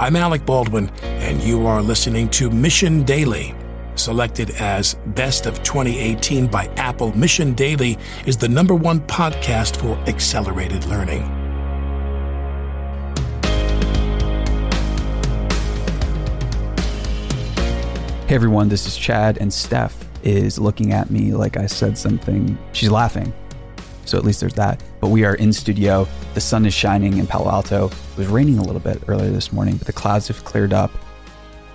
I'm Alec Baldwin, and you are listening to Mission Daily. Selected as Best of 2018 by Apple, Mission Daily is the number one podcast for accelerated learning. Hey everyone, this is Chad, and Steph is looking at me like I said something. She's laughing. So at least there's that. But we are in studio. The sun is shining in Palo Alto. It was raining a little bit earlier this morning, but the clouds have cleared up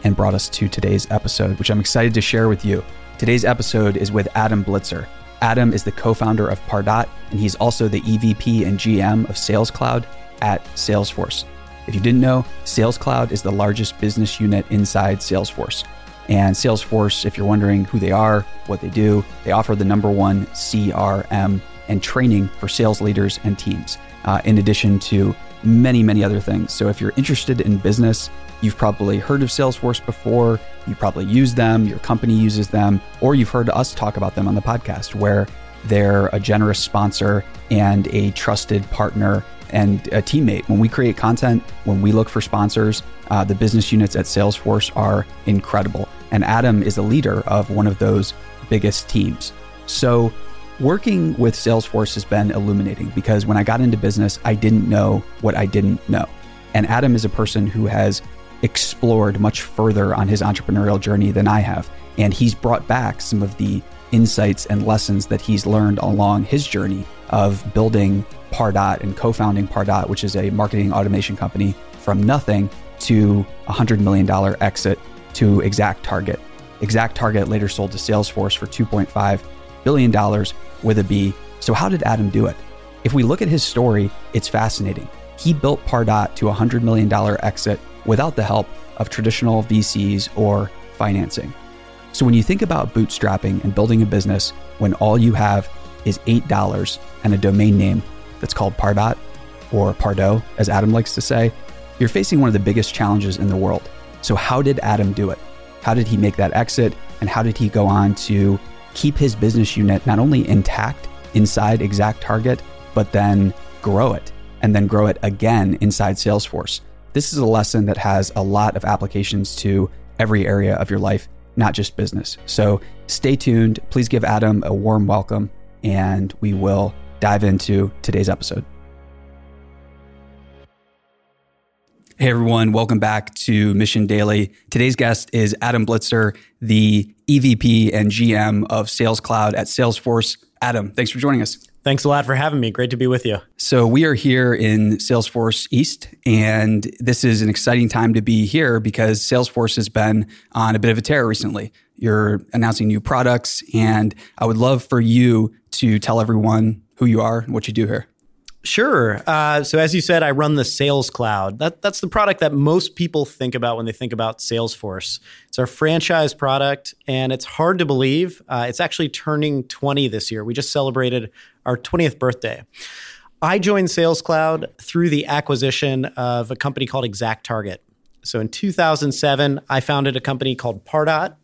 and brought us to today's episode, which I'm excited to share with you. Today's episode is with Adam Blitzer. Adam is the co founder of Pardot, and he's also the EVP and GM of Sales Cloud at Salesforce. If you didn't know, Sales Cloud is the largest business unit inside Salesforce. And Salesforce, if you're wondering who they are, what they do, they offer the number one CRM and training for sales leaders and teams, uh, in addition to many, many other things. So if you're interested in business, you've probably heard of Salesforce before, you probably use them, your company uses them, or you've heard us talk about them on the podcast, where they're a generous sponsor and a trusted partner and a teammate. When we create content, when we look for sponsors, uh, the business units at Salesforce are incredible. And Adam is a leader of one of those biggest teams. So, working with Salesforce has been illuminating because when I got into business, I didn't know what I didn't know. And Adam is a person who has explored much further on his entrepreneurial journey than I have. And he's brought back some of the insights and lessons that he's learned along his journey of building Pardot and co founding Pardot, which is a marketing automation company from nothing to a $100 million exit to Exact Target. Exact Target later sold to Salesforce for $2.5 billion dollars with a B. So, how did Adam do it? If we look at his story, it's fascinating. He built Pardot to a $100 million exit without the help of traditional VCs or financing. So, when you think about bootstrapping and building a business when all you have is $8 and a domain name that's called Pardot or Pardo, as Adam likes to say, you're facing one of the biggest challenges in the world. So, how did Adam do it? How did he make that exit? And how did he go on to keep his business unit not only intact inside Exact Target, but then grow it and then grow it again inside Salesforce? This is a lesson that has a lot of applications to every area of your life, not just business. So, stay tuned. Please give Adam a warm welcome, and we will dive into today's episode. Hey everyone, welcome back to Mission Daily. Today's guest is Adam Blitzer, the EVP and GM of Sales Cloud at Salesforce. Adam, thanks for joining us. Thanks a lot for having me. Great to be with you. So, we are here in Salesforce East, and this is an exciting time to be here because Salesforce has been on a bit of a tear recently. You're announcing new products, and I would love for you to tell everyone who you are and what you do here. Sure. Uh, so as you said, I run the Sales Cloud. That, that's the product that most people think about when they think about Salesforce. It's our franchise product, and it's hard to believe. Uh, it's actually turning 20 this year. We just celebrated our 20th birthday. I joined Sales Cloud through the acquisition of a company called Exact Target. So in 2007, I founded a company called Pardot.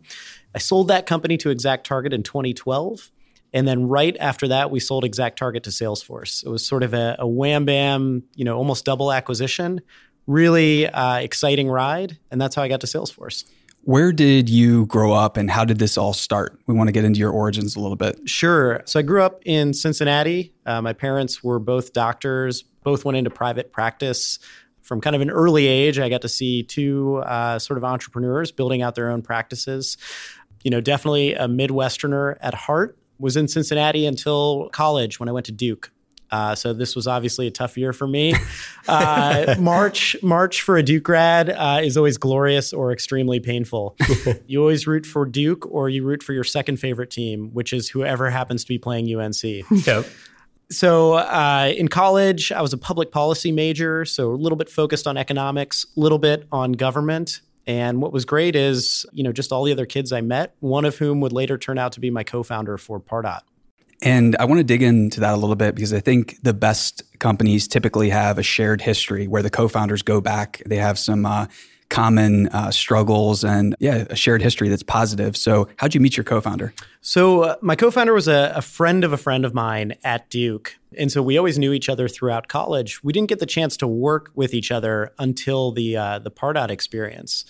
I sold that company to Exact Target in 2012. And then right after that, we sold Exact Target to Salesforce. It was sort of a, a wham bam, you know, almost double acquisition. Really uh, exciting ride, and that's how I got to Salesforce. Where did you grow up and how did this all start? We want to get into your origins a little bit. Sure. So I grew up in Cincinnati. Uh, my parents were both doctors, both went into private practice. From kind of an early age, I got to see two uh, sort of entrepreneurs building out their own practices. You know, definitely a Midwesterner at heart was in Cincinnati until college when I went to Duke. Uh, so this was obviously a tough year for me. Uh, March March for a Duke grad uh, is always glorious or extremely painful. you always root for Duke or you root for your second favorite team, which is whoever happens to be playing UNC. Yep. So uh, in college, I was a public policy major, so a little bit focused on economics, a little bit on government, and what was great is, you know, just all the other kids I met, one of whom would later turn out to be my co-founder for Pardot. And I want to dig into that a little bit because I think the best companies typically have a shared history where the co-founders go back. They have some uh, common uh, struggles and yeah, a shared history that's positive. So, how'd you meet your co-founder? So, uh, my co-founder was a, a friend of a friend of mine at Duke, and so we always knew each other throughout college. We didn't get the chance to work with each other until the uh, the Pardot experience.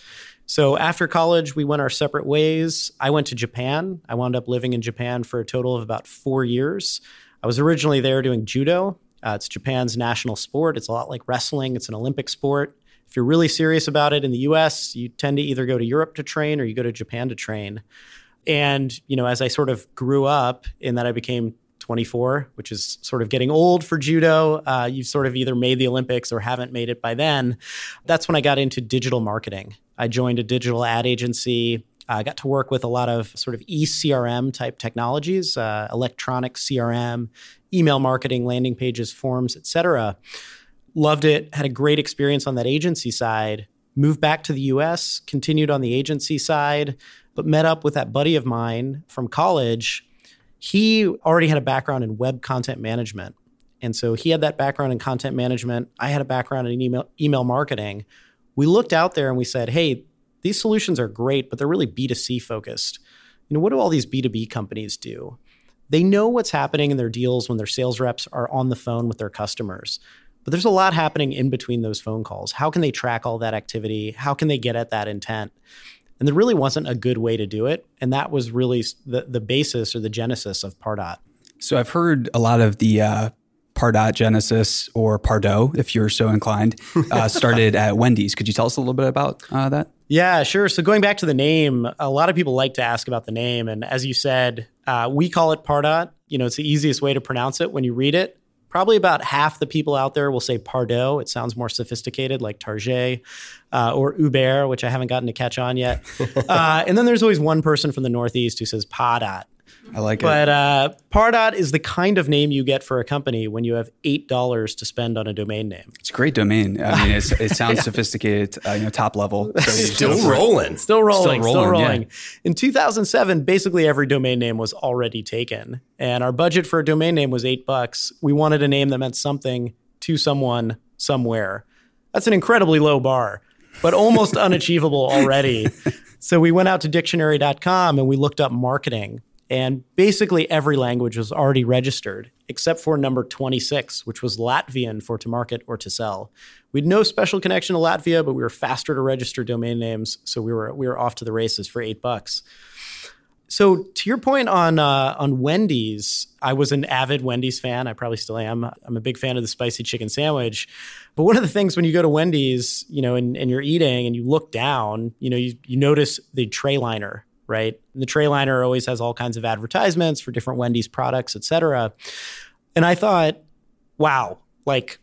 So after college, we went our separate ways. I went to Japan. I wound up living in Japan for a total of about four years. I was originally there doing judo. Uh, it's Japan's national sport. It's a lot like wrestling. It's an Olympic sport. If you're really serious about it in the US, you tend to either go to Europe to train or you go to Japan to train. And, you know, as I sort of grew up in that I became 24, which is sort of getting old for judo. Uh, you've sort of either made the Olympics or haven't made it by then. That's when I got into digital marketing. I joined a digital ad agency. I got to work with a lot of sort of eCRM type technologies, uh, electronic CRM, email marketing, landing pages, forms, etc. Loved it. Had a great experience on that agency side. Moved back to the U.S. Continued on the agency side, but met up with that buddy of mine from college he already had a background in web content management. And so he had that background in content management. I had a background in email, email marketing. We looked out there and we said, hey, these solutions are great, but they're really B2C focused. You know, what do all these B2B companies do? They know what's happening in their deals when their sales reps are on the phone with their customers. But there's a lot happening in between those phone calls. How can they track all that activity? How can they get at that intent? And there really wasn't a good way to do it. And that was really the, the basis or the genesis of Pardot. So I've heard a lot of the uh, Pardot Genesis or Pardot, if you're so inclined, uh, started at Wendy's. Could you tell us a little bit about uh, that? Yeah, sure. So going back to the name, a lot of people like to ask about the name. And as you said, uh, we call it Pardot. You know, it's the easiest way to pronounce it when you read it probably about half the people out there will say Pardot. It sounds more sophisticated, like Target uh, or Uber, which I haven't gotten to catch on yet. uh, and then there's always one person from the Northeast who says Pardot. I like it. But uh, Pardot is the kind of name you get for a company when you have eight dollars to spend on a domain name. It's a great domain. I mean, it sounds yeah. sophisticated, uh, you know, top level. So still, rolling. still rolling, still rolling, still rolling. Yeah. In 2007, basically every domain name was already taken, and our budget for a domain name was eight bucks. We wanted a name that meant something to someone somewhere. That's an incredibly low bar, but almost unachievable already. So we went out to dictionary.com and we looked up marketing and basically every language was already registered except for number 26, which was Latvian for to market or to sell. We had no special connection to Latvia, but we were faster to register domain names, so we were we were off to the races for eight bucks. So to your point on uh, on Wendy's, I was an avid Wendy's fan. I probably still am. I'm a big fan of the spicy chicken sandwich. But one of the things when you go to Wendy's, you know, and, and you're eating and you look down, you know, you, you notice the tray liner right? The tray liner always has all kinds of advertisements for different Wendy's products, et cetera. And I thought, wow, like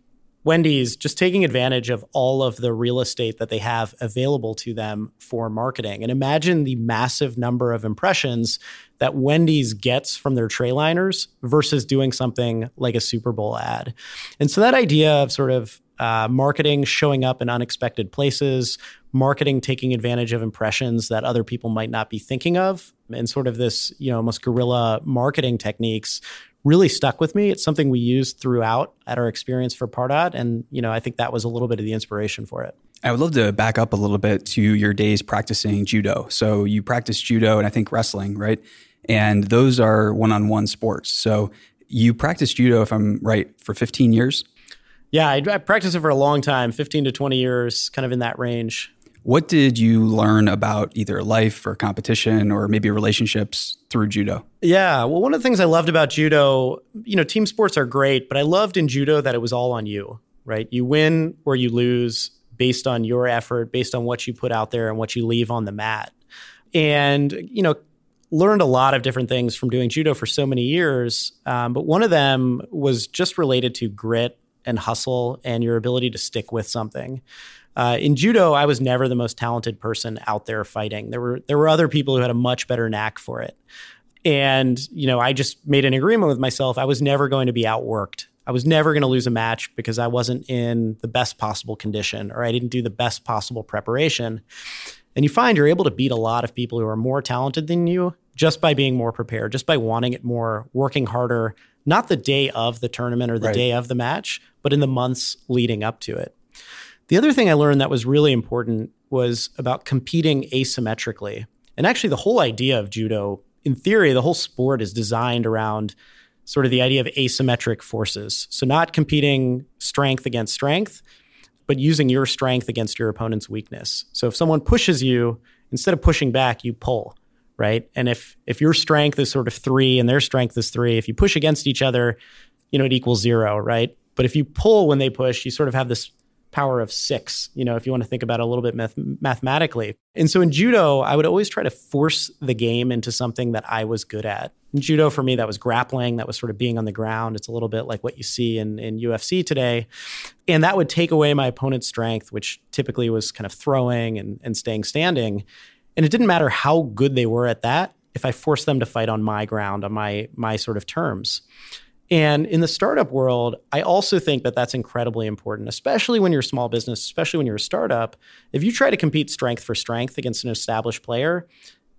Wendy's just taking advantage of all of the real estate that they have available to them for marketing. And imagine the massive number of impressions that Wendy's gets from their tray liners versus doing something like a Super Bowl ad. And so that idea of sort of uh, marketing showing up in unexpected places, marketing taking advantage of impressions that other people might not be thinking of, and sort of this, you know, almost guerrilla marketing techniques really stuck with me. It's something we used throughout at our experience for Pardot. And, you know, I think that was a little bit of the inspiration for it. I would love to back up a little bit to your days practicing judo. So you practice judo and I think wrestling, right? And those are one on one sports. So you practiced judo, if I'm right, for 15 years? Yeah, I, I practiced it for a long time 15 to 20 years, kind of in that range. What did you learn about either life or competition or maybe relationships through judo? Yeah, well, one of the things I loved about judo, you know, team sports are great, but I loved in judo that it was all on you, right? You win or you lose based on your effort, based on what you put out there and what you leave on the mat. And, you know, learned a lot of different things from doing judo for so many years. Um, but one of them was just related to grit and hustle and your ability to stick with something. Uh, in judo, I was never the most talented person out there fighting. There were there were other people who had a much better knack for it, and you know I just made an agreement with myself. I was never going to be outworked. I was never going to lose a match because I wasn't in the best possible condition or I didn't do the best possible preparation. And you find you're able to beat a lot of people who are more talented than you just by being more prepared, just by wanting it more, working harder, not the day of the tournament or the right. day of the match, but in the months leading up to it. The other thing I learned that was really important was about competing asymmetrically. And actually, the whole idea of judo, in theory, the whole sport is designed around sort of the idea of asymmetric forces. So, not competing strength against strength, but using your strength against your opponent's weakness. So, if someone pushes you, instead of pushing back, you pull, right? And if if your strength is sort of three and their strength is three, if you push against each other, you know it equals zero, right? But if you pull when they push, you sort of have this power of six, you know, if you want to think about it a little bit math- mathematically. And so in judo, I would always try to force the game into something that I was good at. In judo, for me, that was grappling, that was sort of being on the ground. It's a little bit like what you see in, in UFC today. And that would take away my opponent's strength, which typically was kind of throwing and, and staying standing. And it didn't matter how good they were at that if I forced them to fight on my ground, on my my sort of terms. And in the startup world, I also think that that's incredibly important, especially when you're a small business, especially when you're a startup. If you try to compete strength for strength against an established player,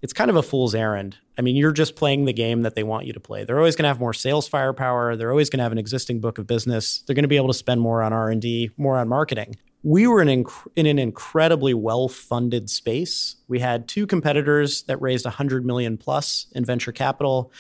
it's kind of a fool's errand. I mean, you're just playing the game that they want you to play. They're always going to have more sales firepower. They're always going to have an existing book of business. They're going to be able to spend more on R&D, more on marketing. We were in, inc- in an incredibly well-funded space. We had two competitors that raised 100 million plus in venture capital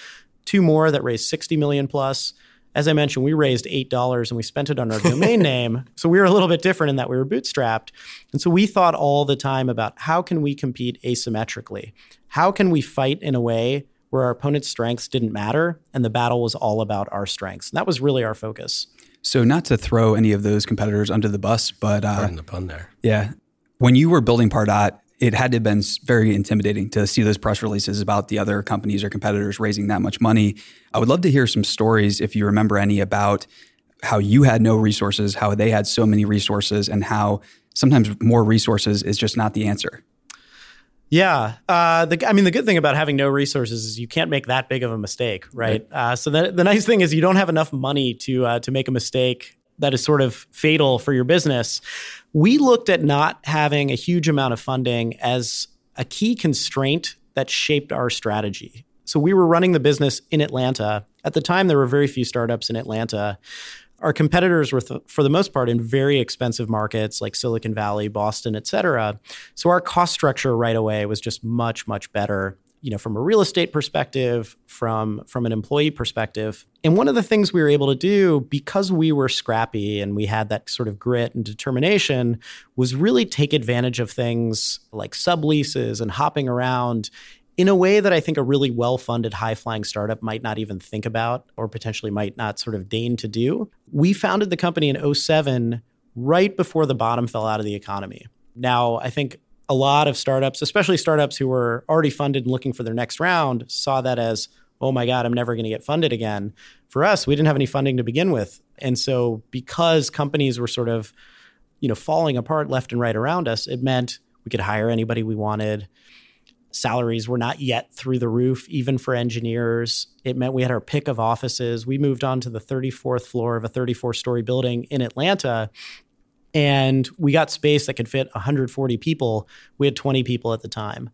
two more that raised 60 million plus. As I mentioned, we raised $8 and we spent it on our domain name. So we were a little bit different in that we were bootstrapped. And so we thought all the time about how can we compete asymmetrically? How can we fight in a way where our opponent's strengths didn't matter and the battle was all about our strengths? And that was really our focus. So not to throw any of those competitors under the bus, but uh, pardon the pun there. Yeah, when you were building Pardot, it had to have been very intimidating to see those press releases about the other companies or competitors raising that much money. I would love to hear some stories, if you remember any, about how you had no resources, how they had so many resources, and how sometimes more resources is just not the answer. Yeah, uh, the, I mean, the good thing about having no resources is you can't make that big of a mistake, right? right. Uh, so the, the nice thing is you don't have enough money to uh, to make a mistake that is sort of fatal for your business. We looked at not having a huge amount of funding as a key constraint that shaped our strategy. So we were running the business in Atlanta. At the time, there were very few startups in Atlanta. Our competitors were, th- for the most part, in very expensive markets like Silicon Valley, Boston, et cetera. So our cost structure right away was just much, much better you know from a real estate perspective from from an employee perspective and one of the things we were able to do because we were scrappy and we had that sort of grit and determination was really take advantage of things like subleases and hopping around in a way that I think a really well funded, high flying startup might not even think about or potentially might not sort of deign to do. We founded the company in 07, right before the bottom fell out of the economy. Now, I think a lot of startups, especially startups who were already funded and looking for their next round, saw that as, oh my God, I'm never going to get funded again. For us, we didn't have any funding to begin with. And so because companies were sort of, you know, falling apart left and right around us, it meant we could hire anybody we wanted. Salaries were not yet through the roof, even for engineers. It meant we had our pick of offices. We moved on to the 34th floor of a 34 story building in Atlanta and we got space that could fit 140 people. We had 20 people at the time.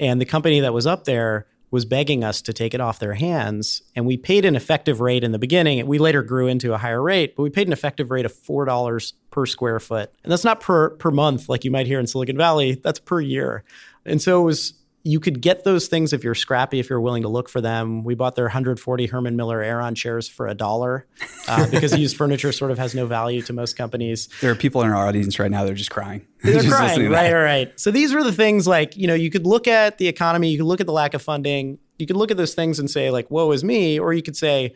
And the company that was up there was begging us to take it off their hands. And we paid an effective rate in the beginning. We later grew into a higher rate, but we paid an effective rate of $4 per square foot. And that's not per, per month like you might hear in Silicon Valley, that's per year. And so it was you could get those things if you're scrappy, if you're willing to look for them. We bought their 140 Herman Miller Aeron chairs for a dollar uh, because used furniture sort of has no value to most companies. There are people in our audience right now, they're just crying. They're just crying, right, right, right. So these were the things like, you know, you could look at the economy, you could look at the lack of funding, you could look at those things and say, like, woe is me, or you could say,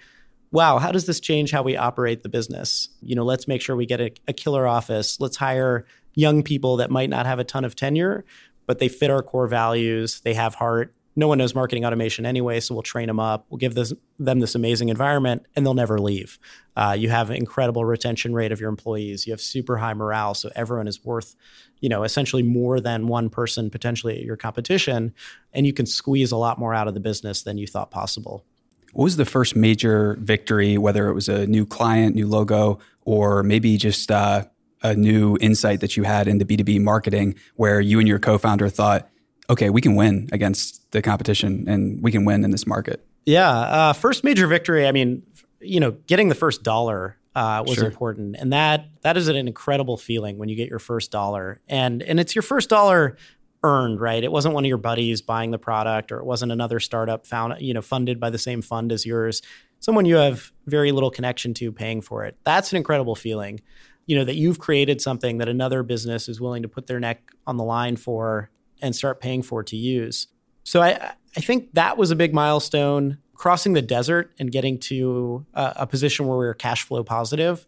wow, how does this change how we operate the business? You know, let's make sure we get a, a killer office. Let's hire young people that might not have a ton of tenure, but they fit our core values. They have heart. No one knows marketing automation anyway, so we'll train them up. We'll give this, them this amazing environment, and they'll never leave. Uh, you have an incredible retention rate of your employees. You have super high morale, so everyone is worth, you know, essentially more than one person potentially at your competition, and you can squeeze a lot more out of the business than you thought possible. What was the first major victory, whether it was a new client, new logo, or maybe just uh, a new insight that you had into B2B marketing where you and your co founder thought, okay, we can win against the competition and we can win in this market? Yeah. Uh, first major victory, I mean, you know, getting the first dollar uh, was sure. important, and that that is an incredible feeling when you get your first dollar, and and it's your first dollar earned, right? It wasn't one of your buddies buying the product, or it wasn't another startup found, you know, funded by the same fund as yours. Someone you have very little connection to paying for it. That's an incredible feeling. You know that you've created something that another business is willing to put their neck on the line for and start paying for to use. So I I think that was a big milestone. Crossing the desert and getting to a, a position where we were cash flow positive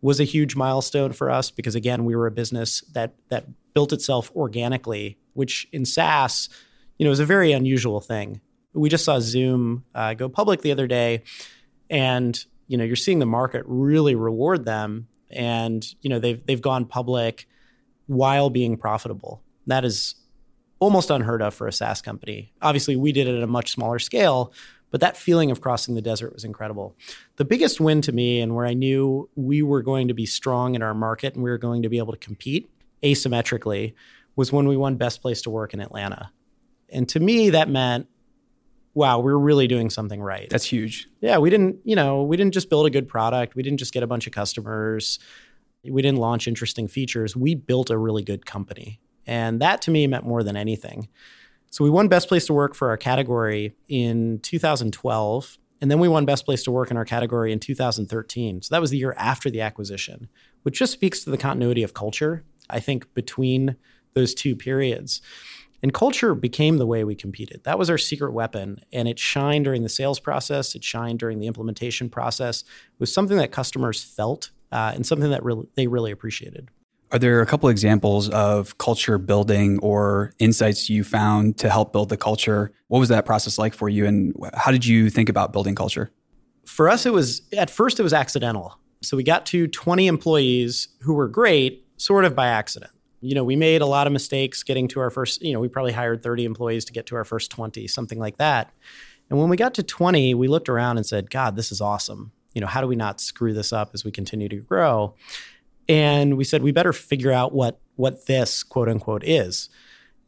was a huge milestone for us because again we were a business that that built itself organically which in SaaS, you know, is a very unusual thing. We just saw Zoom uh, go public the other day, and you know, you're seeing the market really reward them, and you know, they've they've gone public while being profitable. That is almost unheard of for a SaaS company. Obviously, we did it at a much smaller scale, but that feeling of crossing the desert was incredible. The biggest win to me, and where I knew we were going to be strong in our market and we were going to be able to compete asymmetrically, was when we won Best Place to Work in Atlanta. And to me, that meant, wow, we're really doing something right. That's huge. Yeah, we didn't, you know, we didn't just build a good product. We didn't just get a bunch of customers. We didn't launch interesting features. We built a really good company. And that to me meant more than anything. So we won Best Place to Work for our category in 2012. And then we won Best Place to Work in our category in 2013. So that was the year after the acquisition, which just speaks to the continuity of culture, I think, between those two periods. And culture became the way we competed. That was our secret weapon. And it shined during the sales process, it shined during the implementation process. It was something that customers felt uh, and something that really, they really appreciated. Are there a couple examples of culture building or insights you found to help build the culture? What was that process like for you? And how did you think about building culture? For us, it was at first, it was accidental. So we got to 20 employees who were great, sort of by accident you know, we made a lot of mistakes getting to our first, you know, we probably hired 30 employees to get to our first 20, something like that. And when we got to 20, we looked around and said, God, this is awesome. You know, how do we not screw this up as we continue to grow? And we said, we better figure out what what this quote unquote is.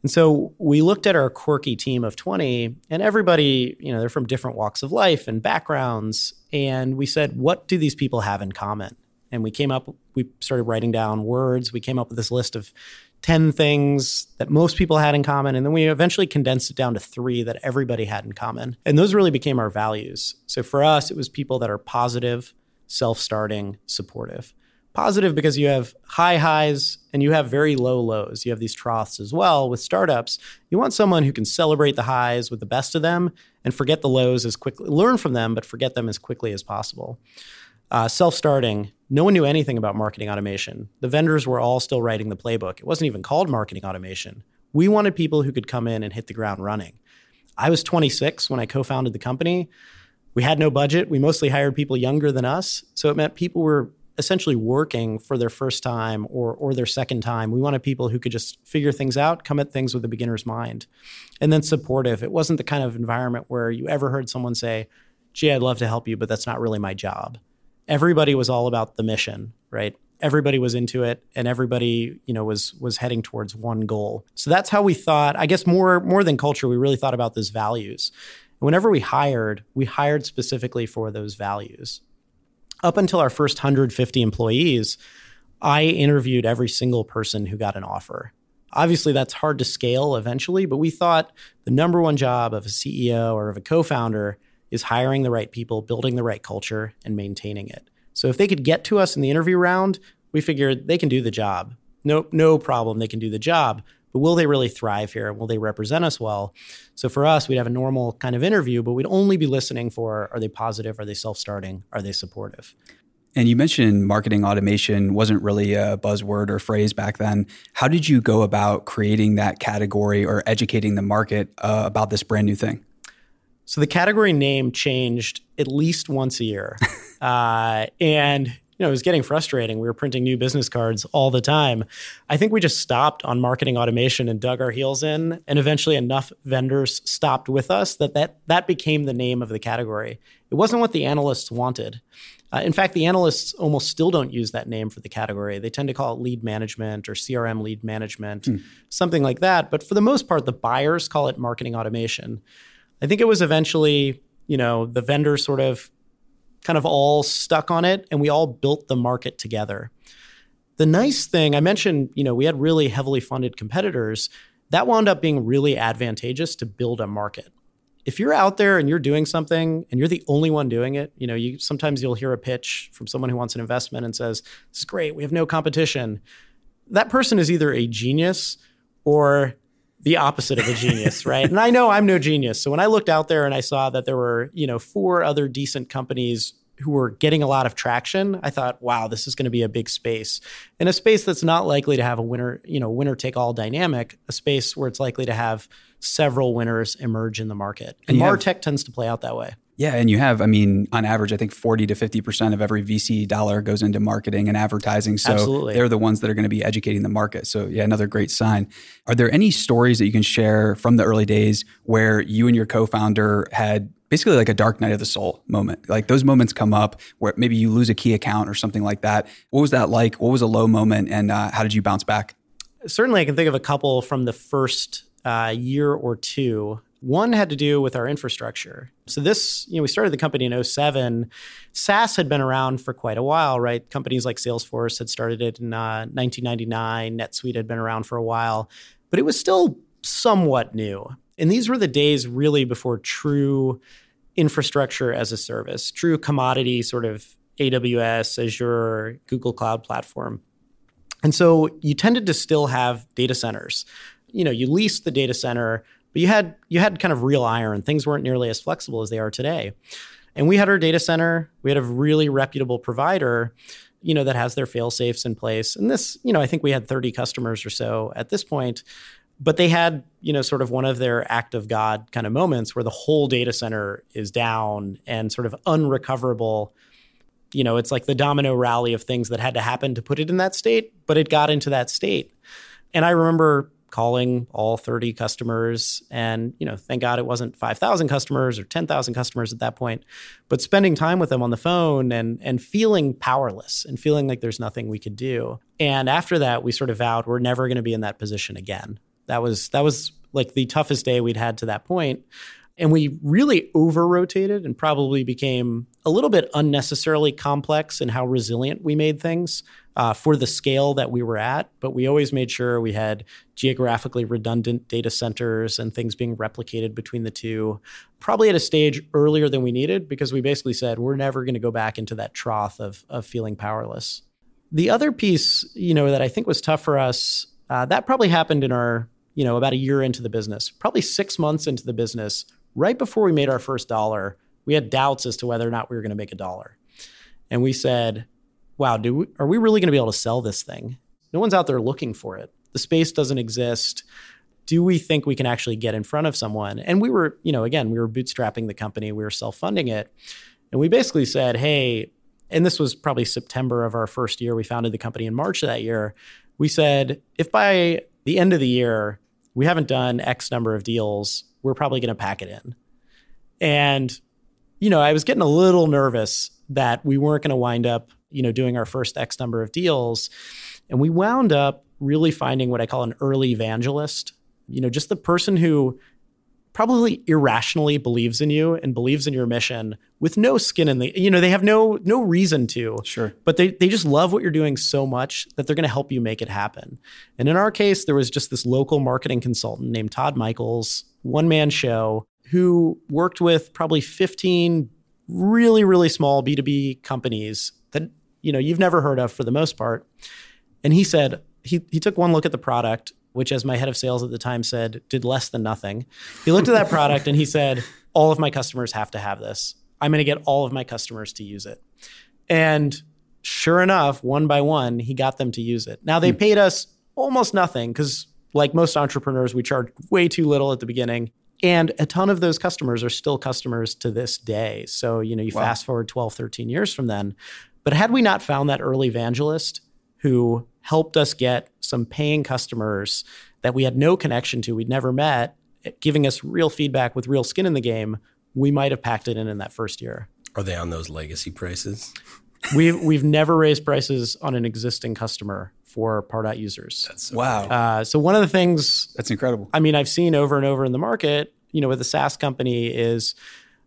And so we looked at our quirky team of 20, and everybody, you know, they're from different walks of life and backgrounds. And we said, what do these people have in common? And we came up we started writing down words. We came up with this list of 10 things that most people had in common and then we eventually condensed it down to 3 that everybody had in common. And those really became our values. So for us it was people that are positive self-starting supportive. Positive because you have high highs and you have very low lows. You have these troughs as well with startups. You want someone who can celebrate the highs with the best of them and forget the lows as quickly learn from them but forget them as quickly as possible uh, Self starting, no one knew anything about marketing automation. The vendors were all still writing the playbook. It wasn't even called marketing automation. We wanted people who could come in and hit the ground running. I was 26 when I co founded the company. We had no budget. We mostly hired people younger than us. So it meant people were essentially working for their first time or, or their second time. We wanted people who could just figure things out, come at things with a beginner's mind, and then supportive. It wasn't the kind of environment where you ever heard someone say, gee, I'd love to help you, but that's not really my job everybody was all about the mission, right? Everybody was into it and everybody, you know, was was heading towards one goal. So that's how we thought, I guess more more than culture, we really thought about those values. whenever we hired, we hired specifically for those values. Up until our first 150 employees, I interviewed every single person who got an offer. Obviously, that's hard to scale eventually, but we thought the number one job of a CEO or of a co founder is hiring the right people, building the right culture, and maintaining it. So if they could get to us in the interview round, we figured they can do the job. No, no problem, they can do the job. But will they really thrive here? Will they represent us well? So for us, we'd have a normal kind of interview, but we'd only be listening for are they positive? Are they self starting? Are they supportive? And you mentioned marketing automation wasn't really a buzzword or phrase back then. How did you go about creating that category or educating the market uh, about this brand new thing? So the category name changed at least once a year. uh, and you know, it was getting frustrating. We were printing new business cards all the time. I think we just stopped on marketing automation and dug our heels in, and eventually enough vendors stopped with us that that, that became the name of the category. It wasn't what the analysts wanted. Uh, in fact, the analysts almost still don't use that name for the category. They tend to call it lead management or CRM lead management, mm. something like that. But for the most part, the buyers call it marketing automation. I think it was eventually, you know, the vendors sort of kind of all stuck on it and we all built the market together. The nice thing, I mentioned, you know, we had really heavily funded competitors. That wound up being really advantageous to build a market. If you're out there and you're doing something and you're the only one doing it, you know, you sometimes you'll hear a pitch from someone who wants an investment and says, "This is great. We have no competition." That person is either a genius or the opposite of a genius, right? And I know I'm no genius. So when I looked out there and I saw that there were, you know, four other decent companies who were getting a lot of traction, I thought, wow, this is going to be a big space. In a space that's not likely to have a winner, you know, winner take all dynamic, a space where it's likely to have several winners emerge in the market. And, Martech tends to play out that way. Yeah, and you have, I mean, on average, I think 40 to 50% of every VC dollar goes into marketing and advertising. So Absolutely. they're the ones that are going to be educating the market. So, yeah, another great sign. Are there any stories that you can share from the early days where you and your co founder had basically like a dark night of the soul moment. Like those moments come up where maybe you lose a key account or something like that. What was that like? What was a low moment and uh, how did you bounce back? Certainly, I can think of a couple from the first uh, year or two. One had to do with our infrastructure. So this, you know, we started the company in 07. SaaS had been around for quite a while, right? Companies like Salesforce had started it in uh, 1999. NetSuite had been around for a while, but it was still somewhat new. And these were the days really before true infrastructure as a service, true commodity sort of AWS, Azure, Google Cloud platform. And so you tended to still have data centers. You know, you leased the data center, but you had you had kind of real iron. Things weren't nearly as flexible as they are today. And we had our data center. We had a really reputable provider, you know, that has their fail safes in place. And this, you know, I think we had 30 customers or so at this point but they had you know sort of one of their act of god kind of moments where the whole data center is down and sort of unrecoverable you know it's like the domino rally of things that had to happen to put it in that state but it got into that state and i remember calling all 30 customers and you know thank god it wasn't 5000 customers or 10000 customers at that point but spending time with them on the phone and and feeling powerless and feeling like there's nothing we could do. And after that we sort of vowed we're never going to be in that position again. That was that was like the toughest day we'd had to that. And we really over rotated and probably became a little bit unnecessarily complex in how resilient we made things uh, for the scale that we were at. But we always made sure we had geographically redundant data centers and things being replicated between the two, probably at a stage earlier than we needed because we basically said we're never going to go back into that trough of, of feeling powerless. The other piece, you know, that I think was tough for us, uh, that probably happened in our you know, about a year into the business, probably six months into the business, right before we made our first dollar, we had doubts as to whether or not we were going to make a dollar. And we said, wow, do we, are we really going to be able to sell this thing? No one's out there looking for it. The space doesn't exist. Do we think we can actually get in front of someone? And we were, you know, again, we were bootstrapping the company, we were self funding it. And we basically said, hey, and this was probably September of our first year. We founded the company in March of that year. We said, if by the end of the year we haven't done X number of deals. We're probably going to pack it in. And, you know, I was getting a little nervous that we weren't going to wind up, you know, doing our first X number of deals. And we wound up really finding what I call an early evangelist, you know, just the person who probably irrationally believes in you and believes in your mission with no skin in the you know they have no no reason to. Sure. But they they just love what you're doing so much that they're going to help you make it happen. And in our case there was just this local marketing consultant named Todd Michaels one man show who worked with probably 15 really really small B2B companies that you know you've never heard of for the most part and he said he he took one look at the product which, as my head of sales at the time said, did less than nothing. He looked at that product and he said, All of my customers have to have this. I'm going to get all of my customers to use it. And sure enough, one by one, he got them to use it. Now, they hmm. paid us almost nothing because, like most entrepreneurs, we charged way too little at the beginning. And a ton of those customers are still customers to this day. So, you know, you wow. fast forward 12, 13 years from then. But had we not found that early evangelist who helped us get some paying customers that we had no connection to, we'd never met, giving us real feedback with real skin in the game, we might have packed it in in that first year. Are they on those legacy prices? we've we've never raised prices on an existing customer for Pardot users. That's so wow. Uh, so one of the things that's incredible. I mean, I've seen over and over in the market, you know, with a SaaS company is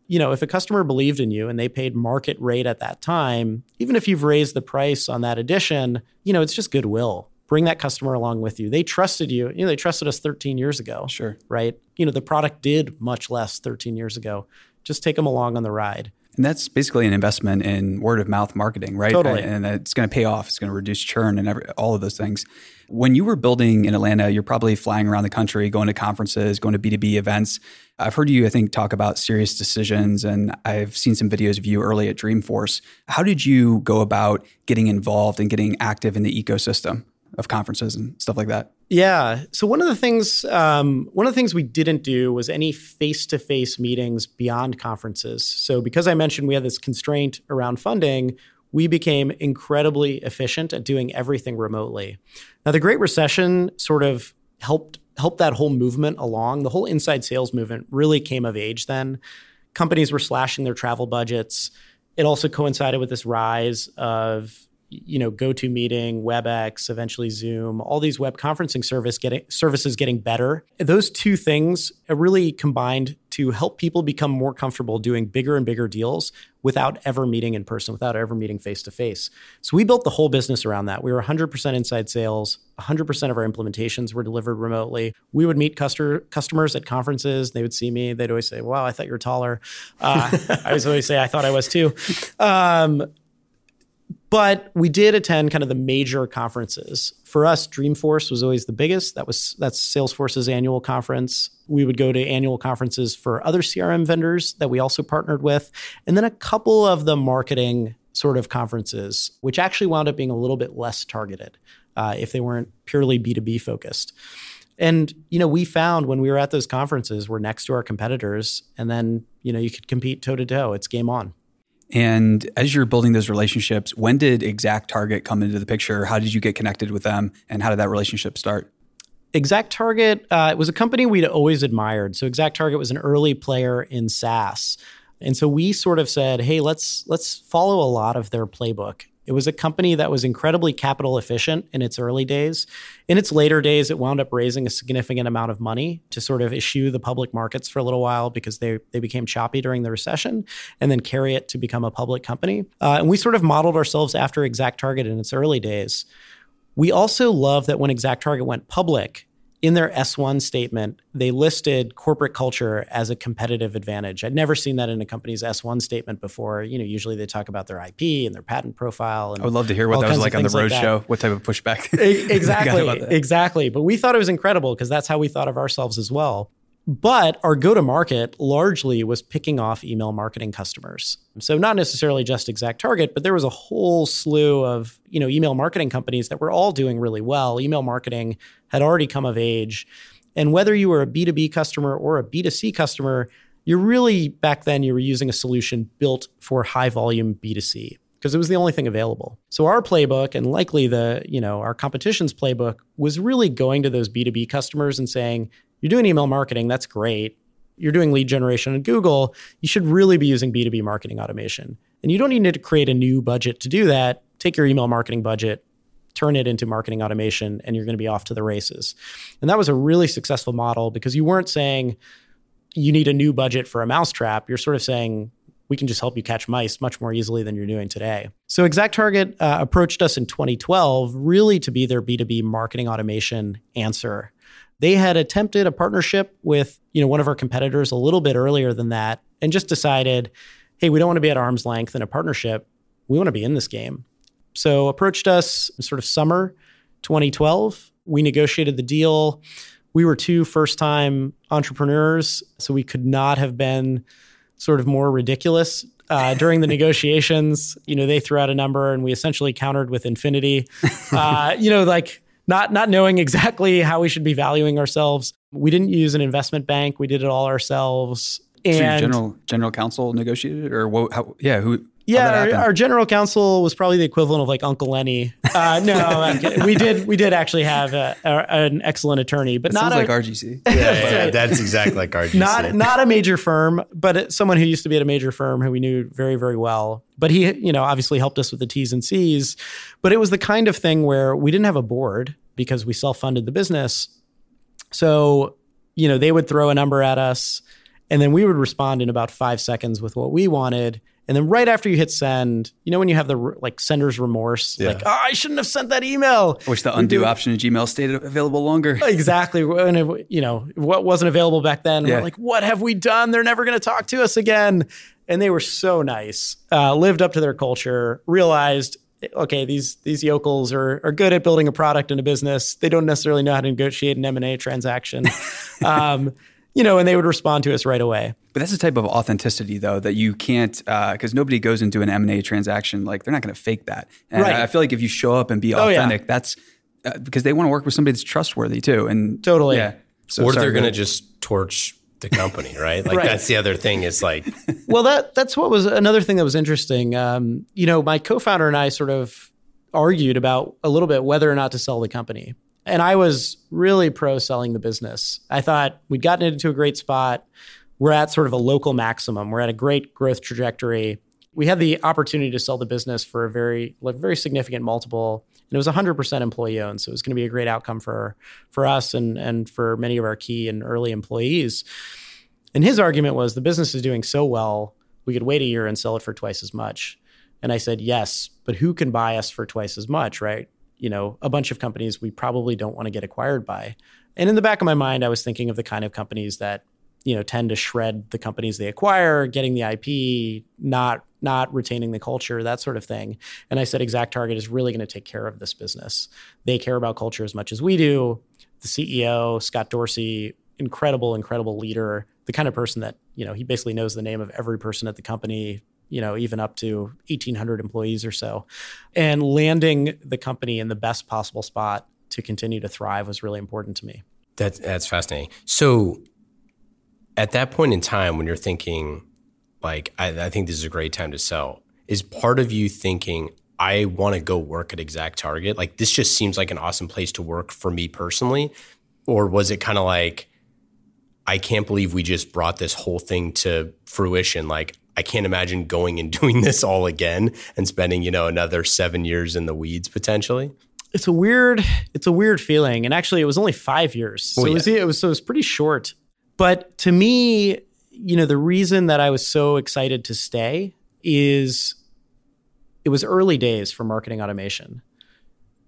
you know, if a customer believed in you and they paid market rate at that time, even if you've raised the price on that edition, you know, it's just goodwill. Bring that customer along with you. They trusted you. You know, they trusted us 13 years ago. Sure. Right. You know, the product did much less 13 years ago. Just take them along on the ride. And that's basically an investment in word of mouth marketing, right? Totally. And it's going to pay off. It's going to reduce churn and every, all of those things. When you were building in Atlanta, you're probably flying around the country, going to conferences, going to B2B events. I've heard you, I think, talk about SiriusDecisions, and I've seen some videos of you early at Dreamforce. How did you go about getting involved and getting active in the ecosystem of conferences and stuff like that? Yeah. So one of the things, um, one of the things we didn't do was any face-to-face meetings beyond conferences. So because I mentioned we had this constraint around funding, we became incredibly efficient at doing everything remotely. Now, the Great Recession sort of helped helped that whole movement along. The whole inside sales movement really came of age then. Companies were slashing their travel budgets. It also coincided with this rise of you know, GoToMeeting, WebEx, eventually Zoom, all these web conferencing service getting services getting better. Those two things really combined to help people become more comfortable doing bigger and bigger deals without ever meeting in person, without ever meeting face to face. So we built the whole business around that. We were 100% inside sales. 100% of our implementations were delivered remotely. We would meet customer, customers at conferences. They would see me. They'd always say, "Wow, I thought you were taller." Uh, I was always say, "I thought I was too." Um, but we did attend kind of the major conferences. For us, Dreamforce was always the biggest. That was that's Salesforce's annual conference. We would go to annual conferences for other CRM vendors that we also partnered with, and then a couple of the marketing sort of conferences, which actually wound up being a little bit less targeted uh, if they weren't purely B2B focused. And you know, we found when we were at those conferences, we're next to our competitors, and then you know you could compete toe to toe. It's game on. And as you're building those relationships, when did Exact Target come into the picture? How did you get connected with them, and how did that relationship start? Exact Target uh, was a company we'd always admired. So Exact Target was an early player in SaaS, and so we sort of said, "Hey, let's let's follow a lot of their playbook." It was a company that was incredibly capital efficient in its early days. In its later days, it wound up raising a significant amount of money to sort of issue the public markets for a little while because they, they became choppy during the recession and then carry it to become a public company. Uh, and we sort of modeled ourselves after Exact Target in its early days. We also love that when Exact Target went public, in their S1 statement, they listed corporate culture as a competitive advantage. I'd never seen that in a company's S1 statement before. You know, usually they talk about their IP and their patent profile. And I would love to hear what that was like on the roadshow. Like what type of pushback? exactly, exactly. But we thought it was incredible because that's how we thought of ourselves as well. But our go to market largely was picking off email marketing customers. So not necessarily just exact target, but there was a whole slew of, you know, email marketing companies that were all doing really well. Email marketing had already come of age. And whether you were a B2B customer or a B2C customer, you're really back then you were using a solution built for high volume B2C because it was the only thing available. So our playbook and likely the, you know, our competition's playbook was really going to those B2B customers and saying, you're doing email marketing, that's great. You're doing lead generation on Google, you should really be using B2B marketing automation. And you don't need to create a new budget to do that. Take your email marketing budget, turn it into marketing automation, and you're going to be off to the races. And that was a really successful model because you weren't saying you need a new budget for a mousetrap. You're sort of saying, we can just help you catch mice much more easily than you're doing today. So Exact Target uh, approached us in 2012 really to be their B2B marketing automation answer they had attempted a partnership with, you know, one of our competitors a little bit earlier than that and just decided, hey, we don't want to be at arm's length in a partnership. We want to be in this game. So approached us sort of summer 2012. We negotiated the deal. We were two first time entrepreneurs, so we could not have been sort of more ridiculous uh, during the negotiations. You know, they threw out a number and we essentially countered with infinity. Uh, you know, like not not knowing exactly how we should be valuing ourselves. We didn't use an investment bank. We did it all ourselves. And so general general counsel negotiated, or what, how, yeah, who? Yeah, our, our, general counsel was probably the equivalent of like Uncle Lenny. Uh, no, we did we did actually have a, a, an excellent attorney, but that not a, like RGC. Yeah, yeah, that's exactly like RGC. Not not a major firm, but someone who used to be at a major firm who we knew very very well. But he, you know, obviously helped us with the T's and C's. But it was the kind of thing where we didn't have a board because we self funded the business. So, you know, they would throw a number at us And then we would respond in about five seconds with what we wanted. And then right after you hit send, you know when you have the like sender's remorse, Yeah. like oh, I shouldn't have sent that email. I Wish the undo do- option in Gmail stayed available longer. exactly when it, you know what wasn't available back then. Yeah. We're like, what have we done? They're never going to talk to us again. And they were so nice, uh, lived up to their culture, realized. Okay, these these yokels are are good at building a product and a business. They don't necessarily know how to negotiate an M and A transaction, um, you know, and they would respond to us right away. But that's the type of authenticity, though, that you can't, because nobody goes into an M and A transaction like they're not going to fake that. And Right. I feel like if you show up and be Oh, yeah. authentic, that's uh, because they want to work with somebody that's trustworthy too. And Totally. yeah. So or sorry, they're going to just torch the company, right? Like Right. that's the other thing. Is like, well, that that's what was another thing that was interesting. Um, you know, my co-founder and I sort of argued about a little bit whether or not to sell the company, and I was really pro selling the business. I thought we'd gotten it into a great spot. We're at sort of a local maximum. We're at a great growth trajectory. We had the opportunity to sell the business for a very, like, very significant multiple, and it was 100% employee owned. So it was going to be a great outcome for for us and and for many of our key and early employees. And his argument was the business is doing so well, we could wait a year and sell it for twice as much. And I said, yes, but who can buy us for twice as much, right? You know, a bunch of companies we probably don't want to get acquired by. And in the back of my mind, I was thinking of the kind of companies that, you know, tend to shred the companies they acquire, getting the IP, not not retaining the culture, that sort of thing. And I said, ExactTarget is really going to take care of this business. They care about culture as much as we do. The CEO, Scott Dorsey, incredible, incredible leader, the kind of person that, you know, he basically knows the name of every person at the company, you know, even up to 1,800 employees or so. And landing the company in the best possible spot to continue to thrive was really important to me. That's that's fascinating. So, at that point in time, when you're thinking, like, I, I think this is a great time to sell, is part of you thinking, I want to go work at ExactTarget? Like, this just seems like an awesome place to work for me personally, or was it kind of like, I can't believe we just brought this whole thing to fruition? Like, I can't imagine going and doing this all again and spending, you know, another seven years in the weeds potentially. It's a weird, it's a weird feeling. And actually it was only five years. So Well, it was it was so it was pretty short. But to me, you know, the reason that I was so excited to stay is it was early days for marketing automation.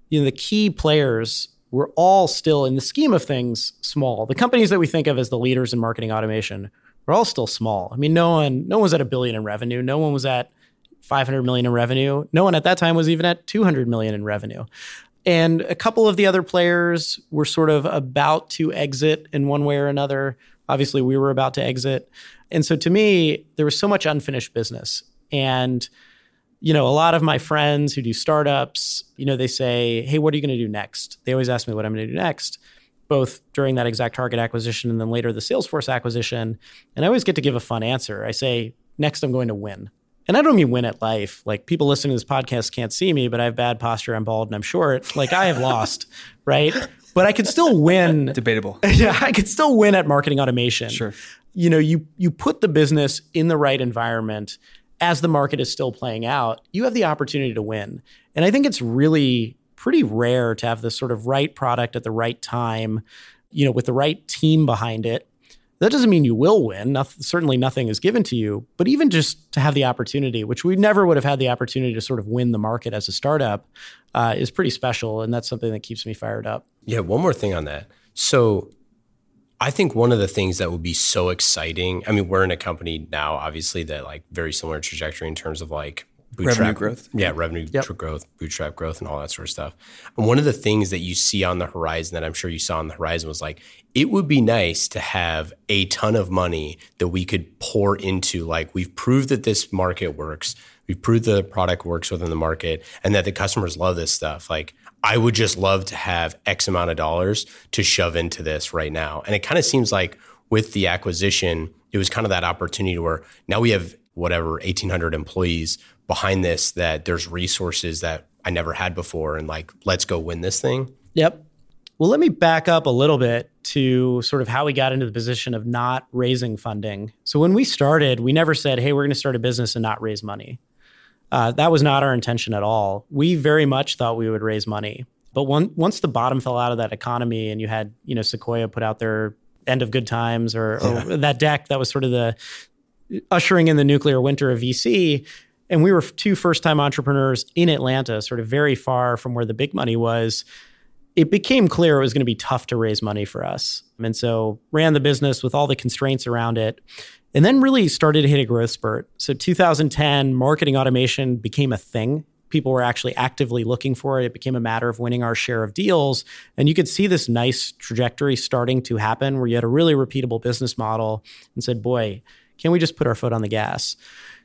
You know, the key players were all still in the scheme of things small. The companies that we think of as the leaders in marketing automation were all still small. I mean, no one no one was at a billion in revenue. No one was at 500 million in revenue. No one at that time was even at 200 million in revenue. And a couple of the other players were sort of about to exit in one way or another. Obviously, we were about to exit. And so to me, there was so much unfinished business. And, you know, a lot of my friends who do startups, you know, they say, hey, what are you going to do next? They always ask me what I'm going to do next, both during that ExactTarget acquisition and then later the Salesforce acquisition. And I always get to give a fun answer. I say, next, I'm going to win. And I don't mean win at life. Like people listening to this podcast can't see me, but I have bad posture. I'm bald and I'm short. Like I have lost, right? But I could still win. debatable. yeah, I could still win at marketing automation. Sure. You know, you you put the business in the right environment as the market is still playing out, you have the opportunity to win. And I think it's really pretty rare to have the sort of right product at the right time, you know, with the right team behind it. That doesn't mean you will win. Noth- certainly nothing is given to you, but even just to have the opportunity, which we never would have had the opportunity to sort of win the market as a startup, uh, is pretty special. And that's something that keeps me fired up. Yeah, one more thing on that. So I think one of the things that would be so exciting, I mean, we're in a company now, obviously, that like very similar trajectory in terms of like Revenue growth. Yeah, revenue Yep. growth, bootstrap growth, and all that sort of stuff. And one of the things that you see on the horizon that I'm sure you saw on the horizon was like, it would be nice to have a ton of money that we could pour into. Like, we've proved that this market works. We've proved the product works within the market and that the customers love this stuff. Like, I would just love to have X amount of dollars to shove into this right now. And it kind of seems like with the acquisition, it was kind of that opportunity where now we have whatever 1800 employees behind this that there's resources that I never had before and like let's go win this thing. Yep. Well, let me back up a little bit to sort of how we got into the position of not raising funding. So when we started, we never said, "Hey, we're going to start a business and not raise money." Uh, that was not our intention at all. We very much thought we would raise money, but one, once the bottom fell out of that economy, and you had you know Sequoia put out their End of Good Times or, or that deck that was sort of the ushering in the nuclear winter of VC. And we were two first time entrepreneurs in Atlanta, sort of very far from where the big money was. It became clear it was going to be tough to raise money for us. And so ran the business with all the constraints around it. And then really started to hit a growth spurt. So 2010, marketing automation became a thing people were actually actively looking for it. It became a matter of winning our share of deals. And you could see this nice trajectory starting to happen where you had a really repeatable business model and said, boy, can we just put our foot on the gas?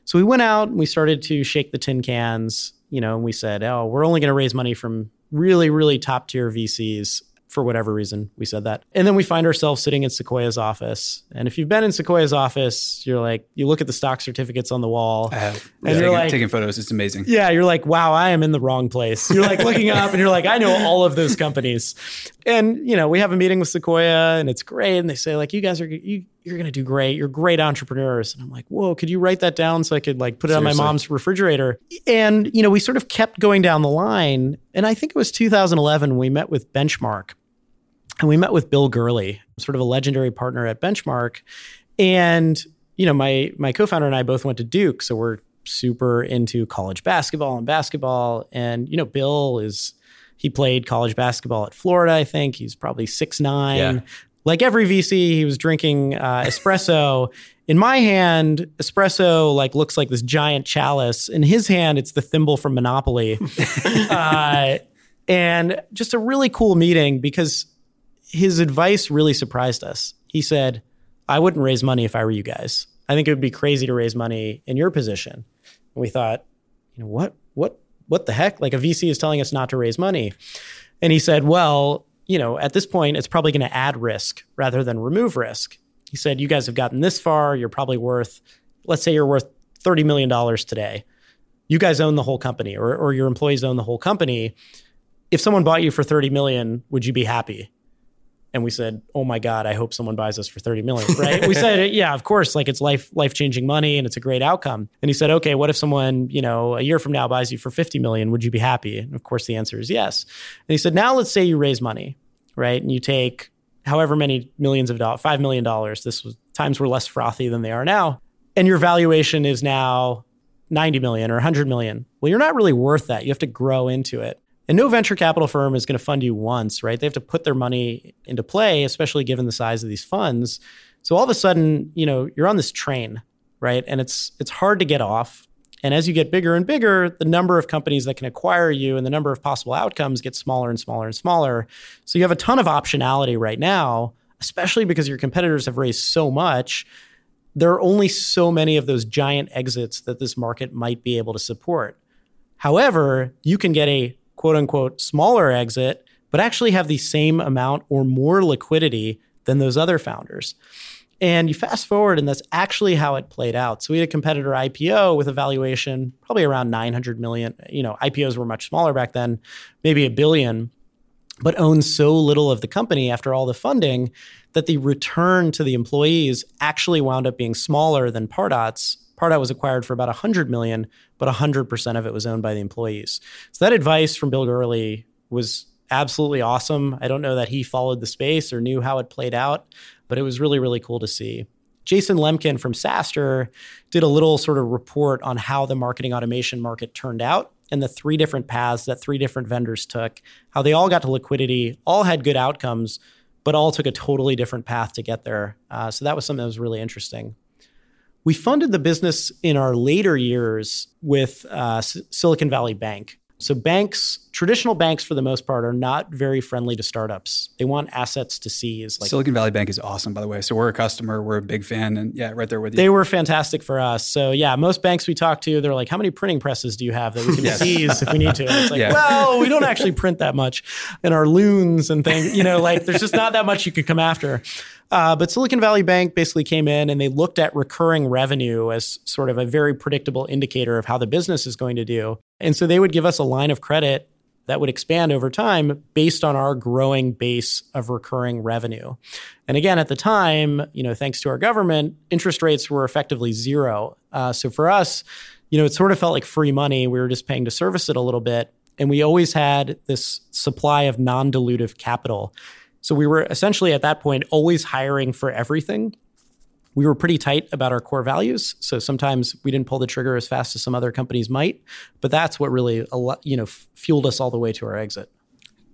So we went out and we started to shake the tin cans, you know, and we said, oh, we're only going to raise money from really, really top tier VCs for whatever reason we said that. And then we find ourselves sitting in Sequoia's office. And if you've been in Sequoia's office, you're like, you look at the stock certificates on the wall. I have. And yeah, you're like, taking photos. It's amazing. Yeah. You're like, wow, I am in the wrong place. You're like looking up and you're like, I know all of those companies. And, you know, we have a meeting with Sequoia and it's great. And they say, like, you guys are, you, you're going to do great. You're great entrepreneurs. And I'm like, whoa, could you write that down so I could like put it Seriously. on my mom's refrigerator? And, you know, we sort of kept going down the line. And I think it was 2011 we met with Benchmark and we met with Bill Gurley, sort of a legendary partner at Benchmark. And, you know, my my co-founder and I both went to Duke, so we're super into college basketball and basketball. And, you know, Bill is he played college basketball at Florida, I think. He's probably six nine. Yeah. Like every VC, he was drinking uh, espresso. In my hand, espresso like looks like this giant chalice. In his hand, it's the thimble from Monopoly. uh, and just a really cool meeting because his advice really surprised us. He said, I wouldn't raise money if I were you guys. I think it would be crazy to raise money in your position. And we thought, you know, what, what, what the heck? Like a VC is telling us not to raise money. And he said, well, you know, at this point, it's probably going to add risk rather than remove risk. He said, you guys have gotten this far. You're probably worth, let's say you're worth $30 million today. You guys own the whole company or, or your employees own the whole company. If someone bought you for 30 million, would you be happy? And we said, "Oh my God, I hope someone buys us for thirty million. Right? we said, "Yeah, of course. Like it's life life changing money, and it's a great outcome." And he said, "Okay, what if someone you know a year from now buys you for fifty million? Would you be happy?" And of course, the answer is yes. And he said, "Now let's say you raise money, right? And you take however many millions of dollars, five million dollars. This was times were less frothy than they are now, and your valuation is now." 90 million or 100 million. Well, you're not really worth that. You have to grow into it. And no venture capital firm is going to fund you once, right? They have to put their money into play, especially given the size of these funds. So all of a sudden, you know, you're on this train, right? And it's it's hard to get off. And as you get bigger and bigger, the number of companies that can acquire you and the number of possible outcomes get smaller and smaller and smaller. So you have a ton of optionality right now, especially because your competitors have raised so much. There are only so many of those giant exits that this market might be able to support. However, you can get a quote unquote smaller exit, but actually have the same amount or more liquidity than those other founders. And you fast forward, and that's actually how it played out. So we had a competitor IPO with a valuation probably around 900 million. You know, IPOs were much smaller back then, maybe a billion, but owned so little of the company after all the funding that the return to the employees actually wound up being smaller than Pardot's Pardot was acquired for about 100 million, but 100% of it was owned by the employees. So that advice from Bill Gurley was absolutely awesome. I don't know that he followed the space or knew how it played out, but it was really, really cool to see. Jason Lemkin from SaaStr did a little sort of report on how the marketing automation market turned out and the three different paths that three different vendors took, how they all got to liquidity, all had good outcomes, but all took a totally different path to get there. Uh, so that was something that was really interesting. We funded the business in our later years with uh, Silicon Valley Bank. So, banks, traditional banks for the most part, are not very friendly to startups. They want assets to seize. Like, Silicon Valley Bank is awesome, by the way. So, we're a customer, we're a big fan, and yeah, right there with you. They were fantastic for us. So, yeah, most banks we talk to, they're like, How many printing presses do you have that we can yes. seize if we need to? And it's like, yeah. Well, we don't actually print that much. And our loons and things, you know, like there's just not that much you could come after. Uh, but Silicon Valley Bank basically came in and they looked at recurring revenue as sort of a very predictable indicator of how the business is going to do. And so they would give us a line of credit that would expand over time based on our growing base of recurring revenue. And again, at the time, you know, thanks to our government, interest rates were effectively zero. Uh, so for us, you know, it sort of felt like free money. We were just paying to service it a little bit. And we always had this supply of non dilutive capital. So we were essentially at that point always hiring for everything. We were pretty tight about our core values, so sometimes we didn't pull the trigger as fast as some other companies might. But that's what really, you know, fueled us all the way to our exit.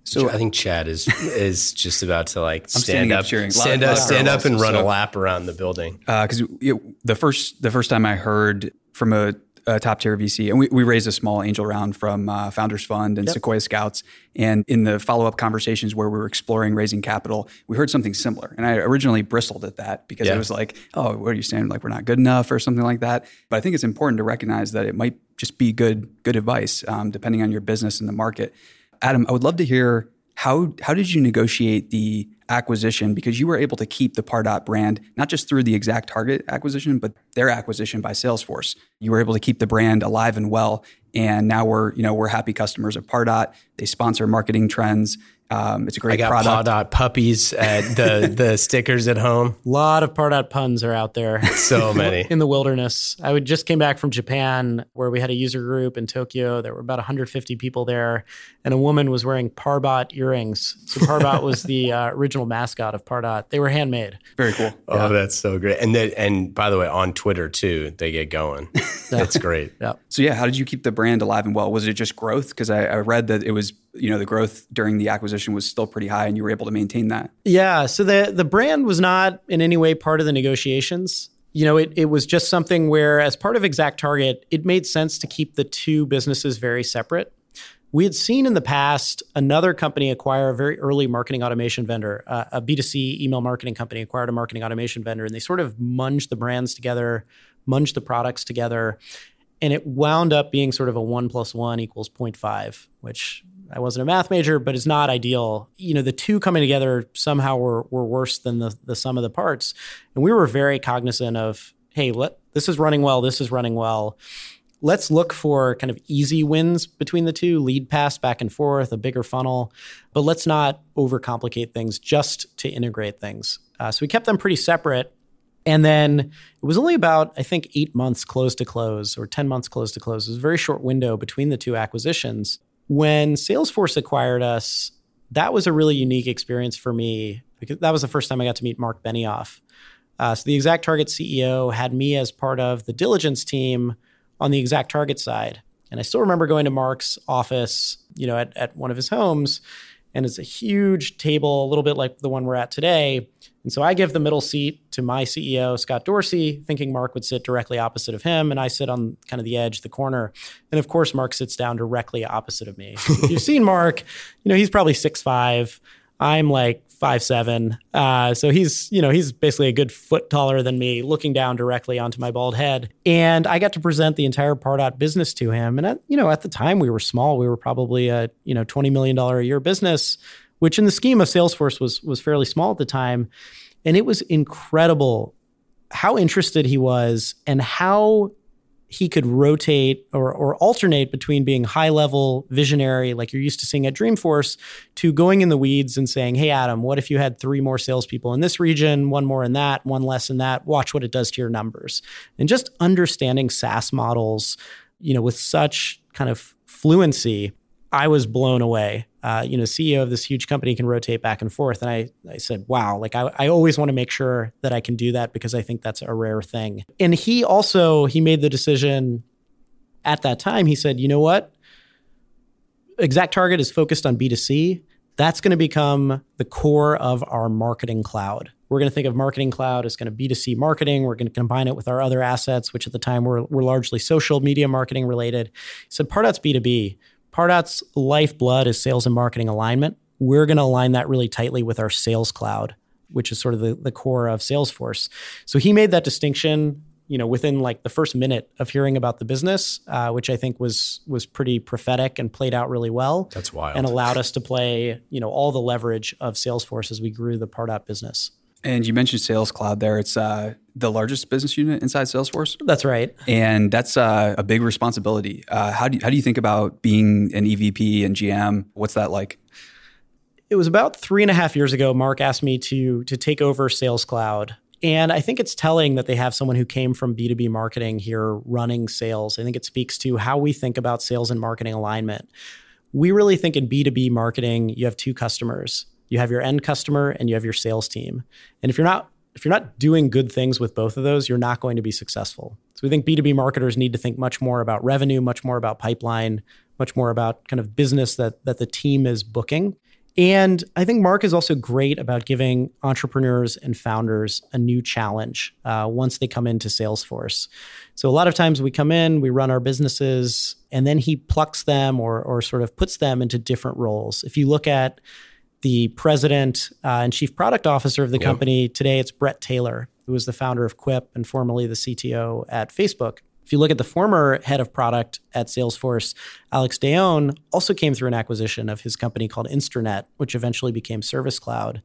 So I think Chad is is just about to like stand up, cheering. stand up, stand up, and run so, a lap around the building. Because uh, the first the first time I heard from a, a top tier VC, and we, we raised a small angel round from uh, Founders Fund and yep. Sequoia Scouts, and in the follow up conversations where we were exploring raising capital, we heard something similar, and I originally bristled at that because yeah. it was like, oh, what are you saying? Like we're not good enough or something like that. But I think it's important to recognize that it might just be good good advice um, depending on your business and the market. Adam, I would love to hear how how did you negotiate the acquisition because you were able to keep the Pardot brand not just through the ExactTarget acquisition, but their acquisition by Salesforce. You were able to keep the brand alive and well, and now we're you know we're happy customers of Pardot. They sponsor marketing trends. Um, it's a great I got product. Pardot puppies at the the stickers at home. A lot of Pardot puns are out there. So many in the wilderness. I would just came back from Japan where we had a user group in Tokyo. There were about 150 people there, and a woman was wearing Parbot earrings. So Parbot was the uh, original mascot of Pardot. They were handmade. Very cool. Oh, yeah. that's so great. And then, and by the way, on Twitter too, they get going. That's great. Yeah. So yeah, how did you keep the brand alive and well? Was it just growth? Because I, I read that it was you know the growth during the acquisition was still pretty high and you were able to maintain that yeah so the the brand was not in any way part of the negotiations you know it, it was just something where as part of ExactTarget, it made sense to keep the two businesses very separate we had seen in the past another company acquire a very early marketing automation vendor uh, a b2c email marketing company acquired a marketing automation vendor and they sort of munged the brands together munged the products together and it wound up being sort of a one plus one equals 0.5 which I wasn't a math major, but it's not ideal. You know, the two coming together somehow were were worse than the the sum of the parts. And we were very cognizant of, hey, let, this is running well, this is running well. Let's look for kind of easy wins between the two, lead pass back and forth, a bigger funnel, but let's not overcomplicate things just to integrate things. Uh, so we kept them pretty separate. And then it was only about, I think, eight months close to close or 10 months close to close. It was a very short window between the two acquisitions. When Salesforce acquired us, that was a really unique experience for me because that was the first time I got to meet Mark Benioff. Uh, so the ExactTarget CEO had me as part of the diligence team on the ExactTarget side. And I still remember going to Mark's office, you know, at, at one of his homes, and it's a huge table, a little bit like the one we're at today. And so I give the middle seat to my CEO, Scott Dorsey, thinking Mark would sit directly opposite of him. And I sit on kind of the edge, the corner. And of course, Mark sits down directly opposite of me. if you've seen Mark, you know, he's probably six five. I'm like five seven. Uh, so he's, you know, he's basically a good foot taller than me, looking down directly onto my bald head. And I got to present the entire Pardot business to him. And at, you know, at the time we were small. We were probably a, you know, $20 million a year business which in the scheme of Salesforce was was fairly small at the time. And it was incredible how interested he was and how he could rotate or, or alternate between being high level visionary, like you're used to seeing at Dreamforce, to going in the weeds and saying, Hey, Adam, what if you had three more salespeople in this region, one more in that, one less in that? Watch what it does to your numbers. And just understanding SaaS models, you know, with such kind of fluency, I was blown away uh, you know, CEO of this huge company can rotate back and forth. And I, I said, wow, like I, I always want to make sure that I can do that because I think that's a rare thing. And he also, he made the decision at that time. He said, you know what? ExactTarget is focused on B2C. That's going to become the core of our marketing cloud. We're going to think of marketing cloud as kind of B2C marketing. We're going to combine it with our other assets, which at the time were, were largely social media marketing related. He said, Pardot's B2B. Pardot's lifeblood is sales and marketing alignment. We're going to align that really tightly with our sales cloud, which is sort of the, the core of Salesforce. So he made that distinction, you know, within like the first minute of hearing about the business, uh, which I think was was pretty prophetic and played out really well. That's wild, and allowed us to play, you know, all the leverage of Salesforce as we grew the Pardot business. And you mentioned Sales Cloud there. It's uh, the largest business unit inside Salesforce. That's right. And that's uh, a big responsibility. Uh, how, do you, how do you think about being an EVP and GM? What's that like? It was about three and a half years ago. Mark asked me to to take over Sales Cloud. And I think it's telling that they have someone who came from B2B marketing here running sales. I think it speaks to how we think about sales and marketing alignment. We really think in B2B marketing, you have two customers you have your end customer, and you have your sales team. And if you're not if you're not doing good things with both of those, you're not going to be successful. So we think B2B marketers need to think much more about revenue, much more about pipeline, much more about kind of business that that the team is booking. And I think Mark is also great about giving entrepreneurs and founders a new challenge uh, once they come into Salesforce. So a lot of times we come in, we run our businesses, and then he plucks them or, or sort of puts them into different roles. If you look at the president uh, and chief product officer of the yep. company today, it's Bret Taylor, who was the founder of Quip and formerly the CTO at Facebook. If you look at the former head of product at Salesforce, Alex Dayon also came through an acquisition of his company called Instranet, which eventually became Service Cloud.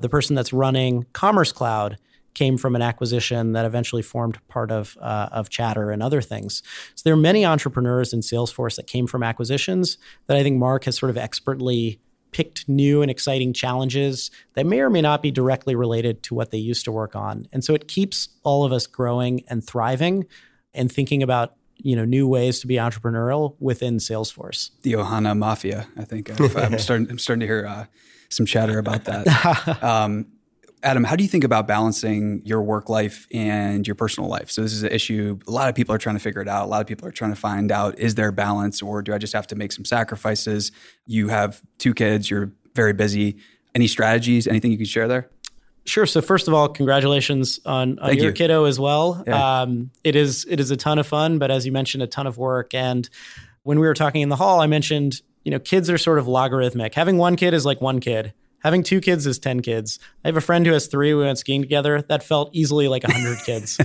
The person that's running Commerce Cloud came from an acquisition that eventually formed part of uh, of Chatter and other things. So there are many entrepreneurs in Salesforce that came from acquisitions that I think Mark has sort of expertly picked new and exciting challenges that may or may not be directly related to what they used to work on. And so it keeps all of us growing and thriving and thinking about you know new ways to be entrepreneurial within Salesforce. The Ohana Mafia, I think. I'm starting. I'm starting to hear uh, some chatter about that. Um, Adam, how do you think about balancing your work life and your personal life? So this is an issue. A lot of people are trying to figure it out. A lot of people are trying to find out: is there balance, or do I just have to make some sacrifices? You have two kids. You're very busy. Any strategies? Anything you can share there? Sure. So first of all, congratulations on, on your you. kiddo as well. Yeah. Um, it is it is a ton of fun, but as you mentioned, a ton of work. And when we were talking in the hall, I mentioned you know kids are sort of logarithmic. Having one kid is like one kid. Having two kids is ten kids. I have a friend who has three. We went skiing together. That felt easily like hundred kids.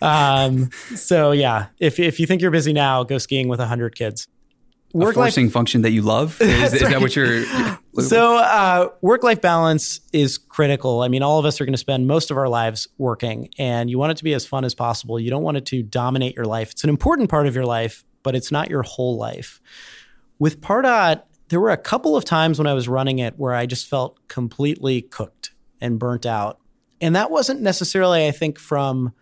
Um, so yeah, if if you think you're busy now, go skiing with hundred kids work forcing life, function that you love? Is, is right. that what you're? so uh, work life balance is critical. I mean, all of us are going to spend most of our lives working, and you want it to be as fun as possible. You don't want it to dominate your life. It's an important part of your life, but it's not your whole life. With Pardot, there were a couple of times when I was running it where I just felt completely cooked and burnt out, and that wasn't necessarily, I think, from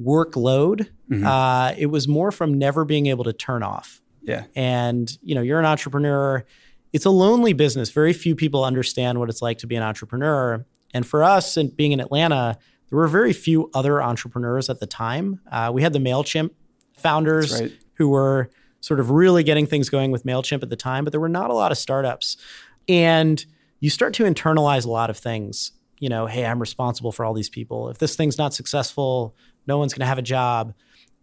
workload. Mm-hmm. Uh, it was more from never being able to turn off. Yeah. And, you know, you're an entrepreneur. It's a lonely business. Very few people understand what it's like to be an entrepreneur. And for us, and being in Atlanta, there were very few other entrepreneurs at the time. Uh, we had the MailChimp founders right. who were sort of really getting things going with MailChimp at the time, but there were not a lot of startups. And you start to internalize a lot of things. You know, hey, I'm responsible for all these people. If this thing's not successful, no one's going to have a job.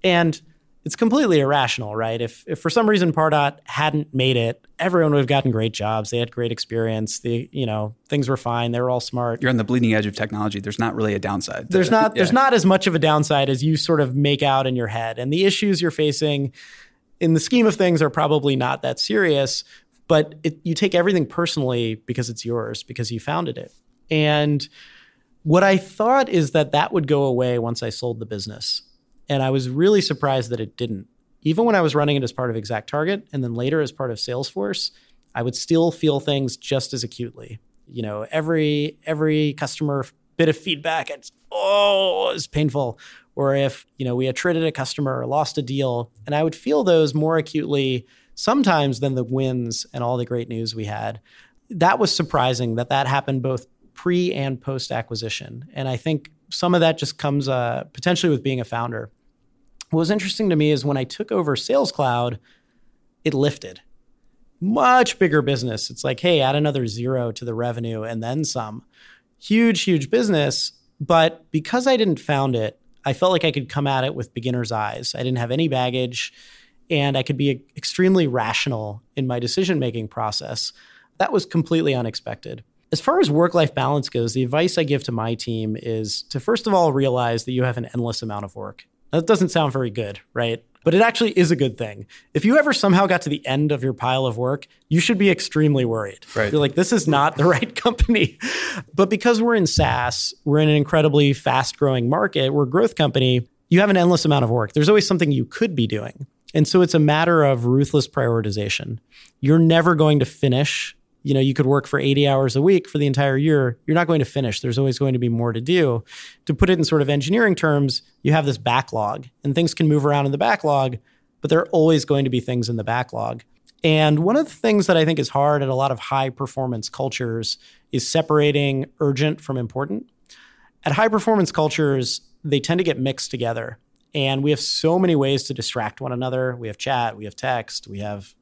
And it's completely irrational, right? If, if for some reason Pardot hadn't made it, everyone would have gotten great jobs. They had great experience. The you know things were fine. They were all smart. You're on the bleeding edge of technology. There's not really a downside. There's not. Yeah. There's not as much of a downside as you sort of make out in your head. And the issues you're facing, in the scheme of things, are probably not that serious. But it, you take everything personally because it's yours because you founded it. And what I thought is that that would go away once I sold the business and I was really surprised that it didn't. Even when I was running it as part of ExactTarget and then later as part of Salesforce, I would still feel things just as acutely. You know, every every customer bit of feedback, it's oh, it's painful. Or if, you know, we attrited a customer or lost a deal, and I would feel those more acutely sometimes than the wins and all the great news we had. That was surprising that that happened both pre and post acquisition. And I think some of that just comes uh, potentially with being a founder. What was interesting to me is when I took over Sales Cloud, it lifted. Much bigger business. It's like, hey, add another zero to the revenue and then some. Huge, huge business. But because I didn't found it, I felt like I could come at it with beginner's eyes. I didn't have any baggage and I could be extremely rational in my decision making process. That was completely unexpected. As far as work life balance goes, the advice I give to my team is to first of all realize that you have an endless amount of work. That doesn't sound very good, right? But it actually is a good thing. If you ever somehow got to the end of your pile of work, you should be extremely worried. Right. You're like, this is not the right company. But because we're in SaaS, we're in an incredibly fast growing market, we're a growth company, you have an endless amount of work. There's always something you could be doing. And so it's a matter of ruthless prioritization. You're never going to finish you know you could work for 80 hours a week for the entire year you're not going to finish there's always going to be more to do to put it in sort of engineering terms you have this backlog and things can move around in the backlog but there are always going to be things in the backlog And one of the things that I think is hard at a lot of high performance cultures is separating urgent from important. At high performance cultures, they tend to get mixed together. And we have so many ways to distract one another. We have chat, we have text, we have,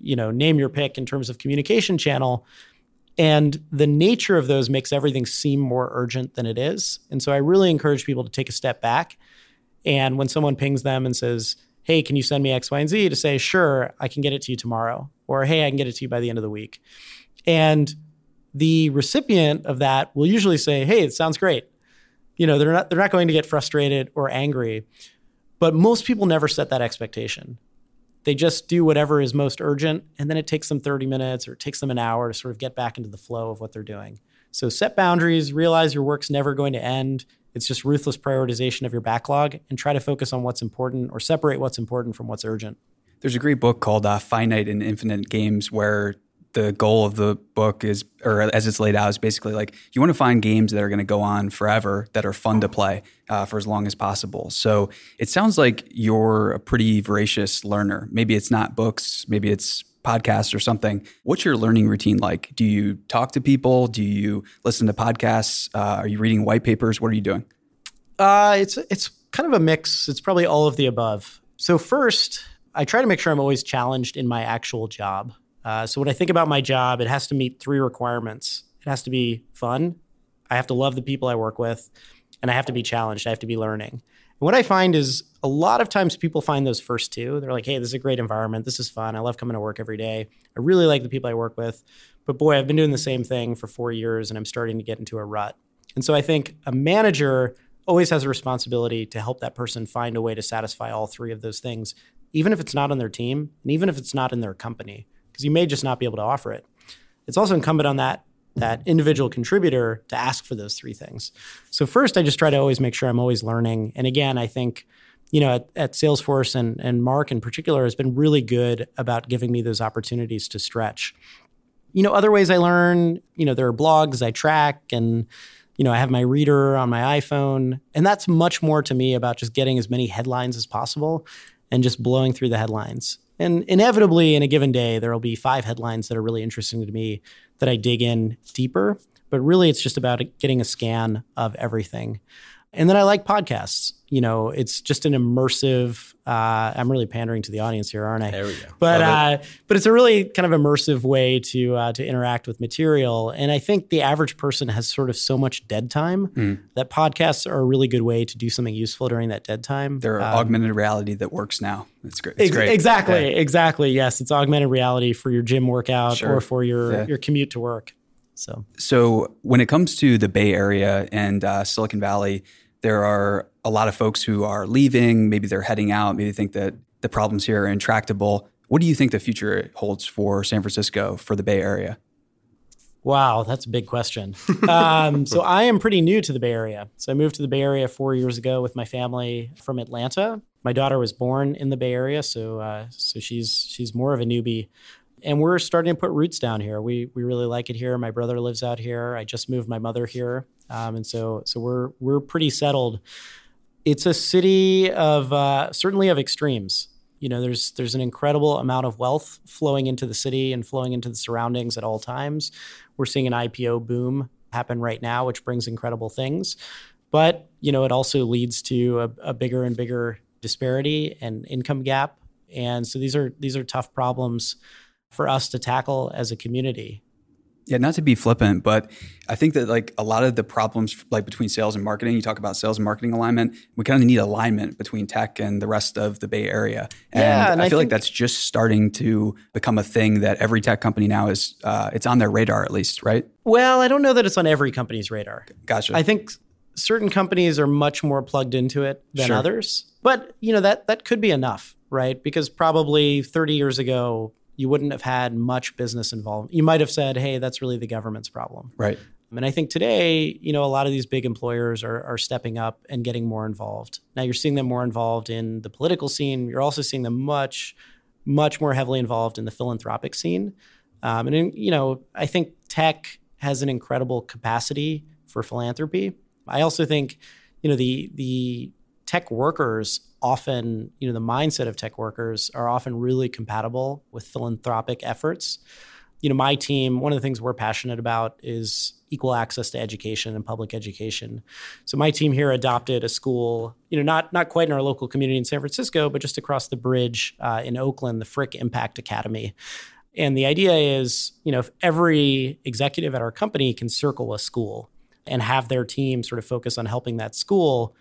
you know, name your pick in terms of communication channel. And the nature of those makes everything seem more urgent than it is. And so I really encourage people to take a step back. And when someone pings them and says, hey, can you send me X, Y, and Z? To say, sure, I can get it to you tomorrow. Or, hey, I can get it to you by the end of the week. And the recipient of that will usually say, hey, it sounds great. You know, they're not, they're not going to get frustrated or angry. But most people never set that expectation. They just do whatever is most urgent, and then it takes them 30 minutes or it takes them an hour to sort of get back into the flow of what they're doing. So set boundaries, realize your work's never going to end. It's just ruthless prioritization of your backlog and try to focus on what's important or separate what's important from what's urgent. There's a great book called uh, Finite and Infinite Games where the goal of the book is, or as it's laid out, is basically like you want to find games that are going to go on forever, that are fun to play uh, for as long as possible. So it sounds like you're a pretty voracious learner. Maybe it's not books, maybe it's podcasts or something. What's your learning routine like? Do you talk to people? Do you listen to podcasts? Uh, are you reading white papers? What are you doing? Uh, it's it's kind of a mix. It's probably all of the above. So first, I try to make sure I'm always challenged in my actual job. Uh, so when I think about my job, it has to meet three requirements. It has to be fun. I have to love the people I work with, and I have to be challenged. I have to be learning. And what I find is a lot of times people find those first two. They're like, hey, this is a great environment. This is fun. I love coming to work every day. I really like the people I work with. But boy, I've been doing the same thing for four years and I'm starting to get into a rut. And so I think a manager always has a responsibility to help that person find a way to satisfy all three of those things, even if it's not on their team and even if it's not in their company, because you may just not be able to offer it. It's also incumbent on that that individual contributor to ask for those three things. So first, I just try to always make sure I'm always learning. And again, I think you know at, at Salesforce and and Mark in particular has been really good about giving me those opportunities to stretch. You know, other ways I learn. You know, there are blogs I track and you know, I have my reader on my iPhone, and that's much more to me about just getting as many headlines as possible and just blowing through the headlines. And inevitably, in a given day, there will be five headlines that are really interesting to me that I dig in deeper. But really, it's just about getting a scan of everything. And then I like podcasts. You know, it's just an immersive. Uh, I'm really pandering to the audience here, aren't I? There we go. But uh, but it's a really kind of immersive way to uh, to interact with material. And I think the average person has sort of so much dead time mm. that podcasts are a really good way to do something useful during that dead time. They're um, augmented reality that works now. It's great. It's ex- great. Exactly. Yeah. Exactly. Yes, it's augmented reality for your gym workout sure. or for your yeah. your commute to work. So, so when it comes to the Bay Area and uh, Silicon Valley, there are a lot of folks who are leaving. Maybe they're heading out. Maybe they think that the problems here are intractable. What do you think the future holds for San Francisco, for the Bay Area? Wow, that's a big question. Um, so I am pretty new to the Bay Area. So I moved to the Bay Area four years ago with my family from Atlanta. My daughter was born in the Bay Area, so uh, so she's she's more of a newbie and we're starting to put roots down here. We we really like it here. My brother lives out here. I just moved my mother here, um, and so so we're we're pretty settled. It's a city of uh, certainly of extremes. You know, there's there's an incredible amount of wealth flowing into the city and flowing into the surroundings at all times. We're seeing an IPO boom happen right now, which brings incredible things. But you know, it also leads to a, a bigger and bigger disparity and income gap. And so these are these are tough problems for us to tackle as a community. Yeah, not to be flippant, but I think that like a lot of the problems like between sales and marketing, you talk about sales and marketing alignment. We kind of need alignment between tech and the rest of the Bay Area. And, yeah, and I, I, feel like that's just starting to become a thing that every tech company now is uh, it's on their radar at least, right? Well, I don't know that it's on every company's radar. Gotcha. I think certain companies are much more plugged into it than sure. others. But, you know, that that could be enough, right? Because probably 30 years ago, you wouldn't have had much business involvement. You might have said, hey, that's really the government's problem. Right. And I think today, you know, a lot of these big employers are, are stepping up and getting more involved. Now you're seeing them more involved in the political scene. You're also seeing them much, much more heavily involved in the philanthropic scene. Um, and, in, you know, I think tech has an incredible capacity for philanthropy. I also think, you know, the the tech workers often, you know, the mindset of tech workers are often really compatible with philanthropic efforts. You know, my team, one of the things we're passionate about is equal access to education and public education. So my team here adopted a school, you know, not not quite in our local community in San Francisco, but just across the bridge uh, in Oakland, the Frick Impact Academy. And the idea is, you know, if every executive at our company can circle a school and have their team sort of focus on helping that school,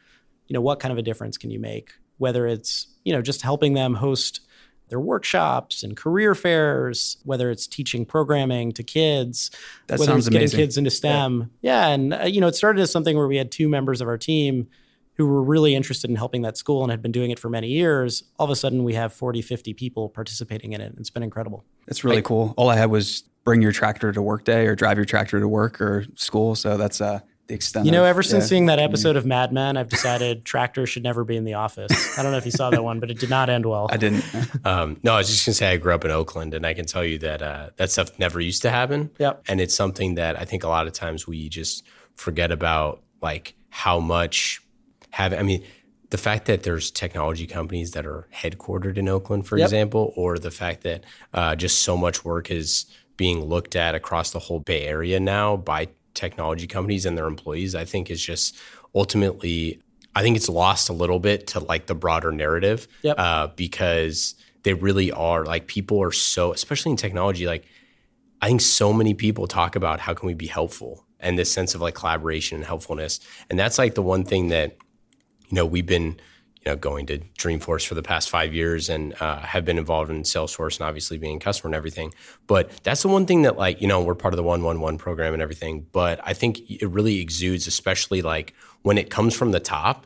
you know, what kind of a difference can you make? Whether it's, you know, just helping them host their workshops and career fairs, whether it's teaching programming to kids, That whether sounds it's getting amazing. kids into STEM. Yeah, and uh, you know, it started as something where we had two members of our team who were really interested in helping that school and had been doing it for many years. All of a sudden, we have 40, 50 people participating in it. It's been incredible. That's really cool. All I had was bring your tractor to work day or drive your tractor to work or school. So that's uh, the extent. You know, of- ever since yeah. seeing that episode of Mad Men, I've decided tractors should never be in the office. I don't know if you saw that one, but it did not end well. I didn't. Um, no, I was just gonna say I grew up in Oakland, and I can tell you that uh, that stuff never used to happen. Yep. And it's something that I think a lot of times we just forget about, like how much have. I mean, the fact that there's technology companies that are headquartered in Oakland, for Yep. example, or the fact that uh, just so much work is being looked at across the whole Bay Area now by technology companies and their employees, I think is just ultimately. I think it's lost a little bit to like the broader narrative Yep. uh, because they really are like people are so especially in technology like i think so many people talk about how can we be helpful and this sense of like collaboration and helpfulness and that's like the one thing that you know we've been know going to dreamforce for the past five years and uh, have been involved in salesforce and obviously being a customer and everything but that's the one thing that like you know we're part of the 111 program and everything but i think it really exudes especially like when it comes from the top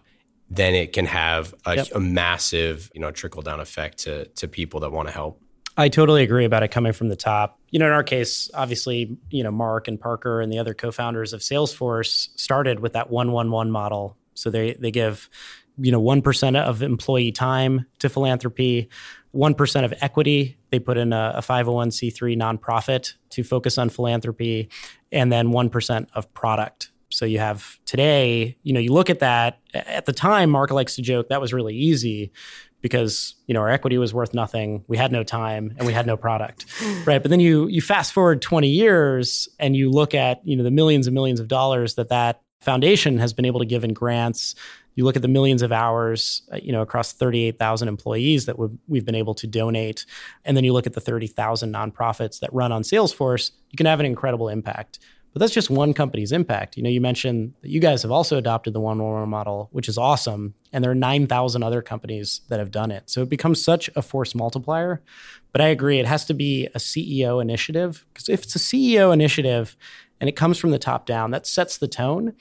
then it can have a, Yep. a massive, you know, trickle down effect to to people that want to help. I totally agree about it coming from the top. You know, in our case, obviously, you know, Mark and Parker and the other co-founders of Salesforce started with that 111 model. So they they give, you know, 1% of employee time to philanthropy, 1% of equity. They put in a, a 501c3 nonprofit to focus on philanthropy, and then 1% of product. So you have today, you know, you look at that. At the time, Mark likes to joke that was really easy because you know our equity was worth nothing we had no time and we had no product right but then you you fast forward 20 years and you look at you know the millions and millions of dollars that that foundation has been able to give in grants you look at the millions of hours uh, you know across 38,000 employees that we've, we've been able to donate and then you look at the 30,000 nonprofits that run on Salesforce you can have an incredible impact but that's just one company's impact. You know, you mentioned that you guys have also adopted the one one model, which is awesome. And there are 9,000 other companies that have done it. So it becomes such a force multiplier. But I agree, it has to be a CEO initiative. Because if it's a CEO initiative and it comes from the top down, that sets the tone.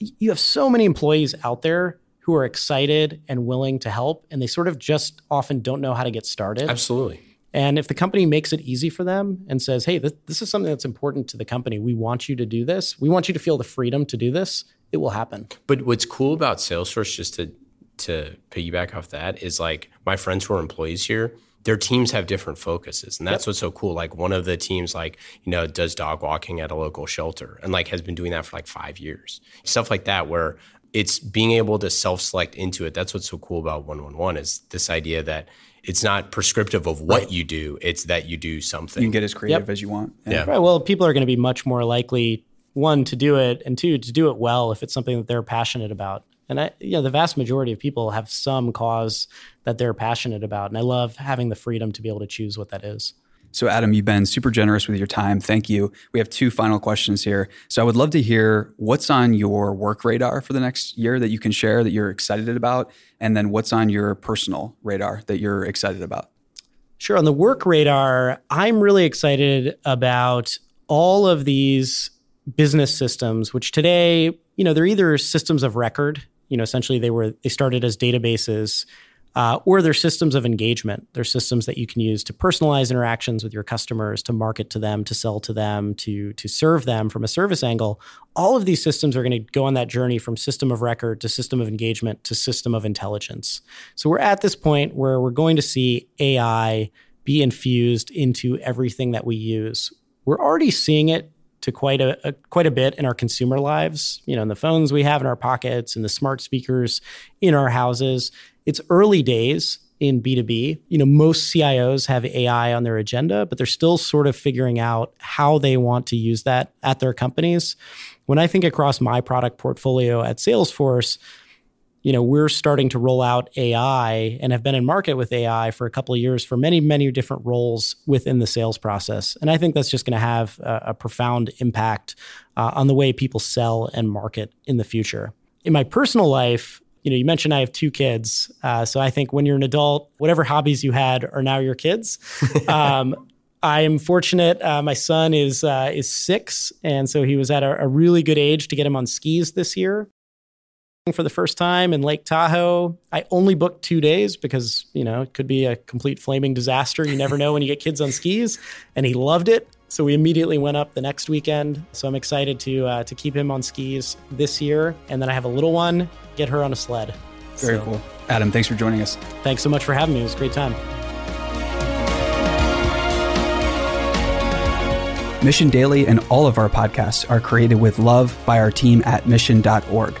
You have so many employees out there who are excited and willing to help, and they sort of just often don't know how to get started. Absolutely. And if the company makes it easy for them and says, hey, this, this is something that's important to the company, we want you to do this, we want you to feel the freedom to do this, it will happen. But what's cool about Salesforce, just to to piggyback off that, is like my friends who are employees here. Their teams have different focuses, and that's what's so cool. Like one of the teams, like you know, does dog walking at a local shelter, and like has been doing that for like five years. Stuff like that, where it's being able to self-select into it. That's what's so cool about one one one is this idea that it's not prescriptive of what you do; it's that you do something. You can get as creative as you want. Yeah. Right. Well, people are going to be much more likely, one, to do it, and two, to do it well if it's something that they're passionate about. And I, you know, the vast majority of people have some cause that they're passionate about. And I love having the freedom to be able to choose what that is. So, Adam, you've been super generous with your time. Thank you. We have two final questions here. So, I would love to hear what's on your work radar for the next year that you can share that you're excited about, and then what's on your personal radar that you're excited about. Sure. On the work radar, I'm really excited about all of these business systems, which today, you know, they're either systems of record, you know, essentially they were they started as databases, uh, or they're systems of engagement. They're systems that you can use to personalize interactions with your customers, to market to them, to sell to them, to to serve them from a service angle. All of these systems are going to go on that journey from system of record to system of engagement to system of intelligence. So we're at this point where we're going to see AI be infused into everything that we use. We're already seeing it to quite a, a, quite a bit in our consumer lives. You know, in the phones we have in our pockets and the smart speakers in our houses. It's early days in B2B. You know, most CIOs have AI on their agenda, but they're still sort of figuring out how they want to use that at their companies. When I think across my product portfolio at Salesforce, you know, we're starting to roll out AI and have been in market with AI for a couple of years for many, many different roles within the sales process. And I think that's just going to have a, a, profound impact uh, on the way people sell and market in the future. In my personal life, you know, you mentioned I have two kids. Uh, so I think when you're an adult, whatever hobbies you had are now your kids. Um, I am fortunate. Uh, my son is uh, is six, and so he was at a, a, really good age to get him on skis this year for the first time in Lake Tahoe. I only booked two days because, you know, it could be a complete flaming disaster. You never know when you get kids on skis. And he loved it. So we immediately went up the next weekend. So I'm excited to uh, to keep him on skis this year. And then I have a little one, get her on a sled. Very so, cool. Adam, thanks for joining us. Thanks so much for having me. It was a great time. Mission Daily and all of our podcasts are created with love by our team at mission.org.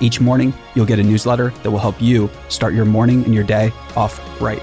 Each morning, you'll get a newsletter that will help you start your morning and your day off right.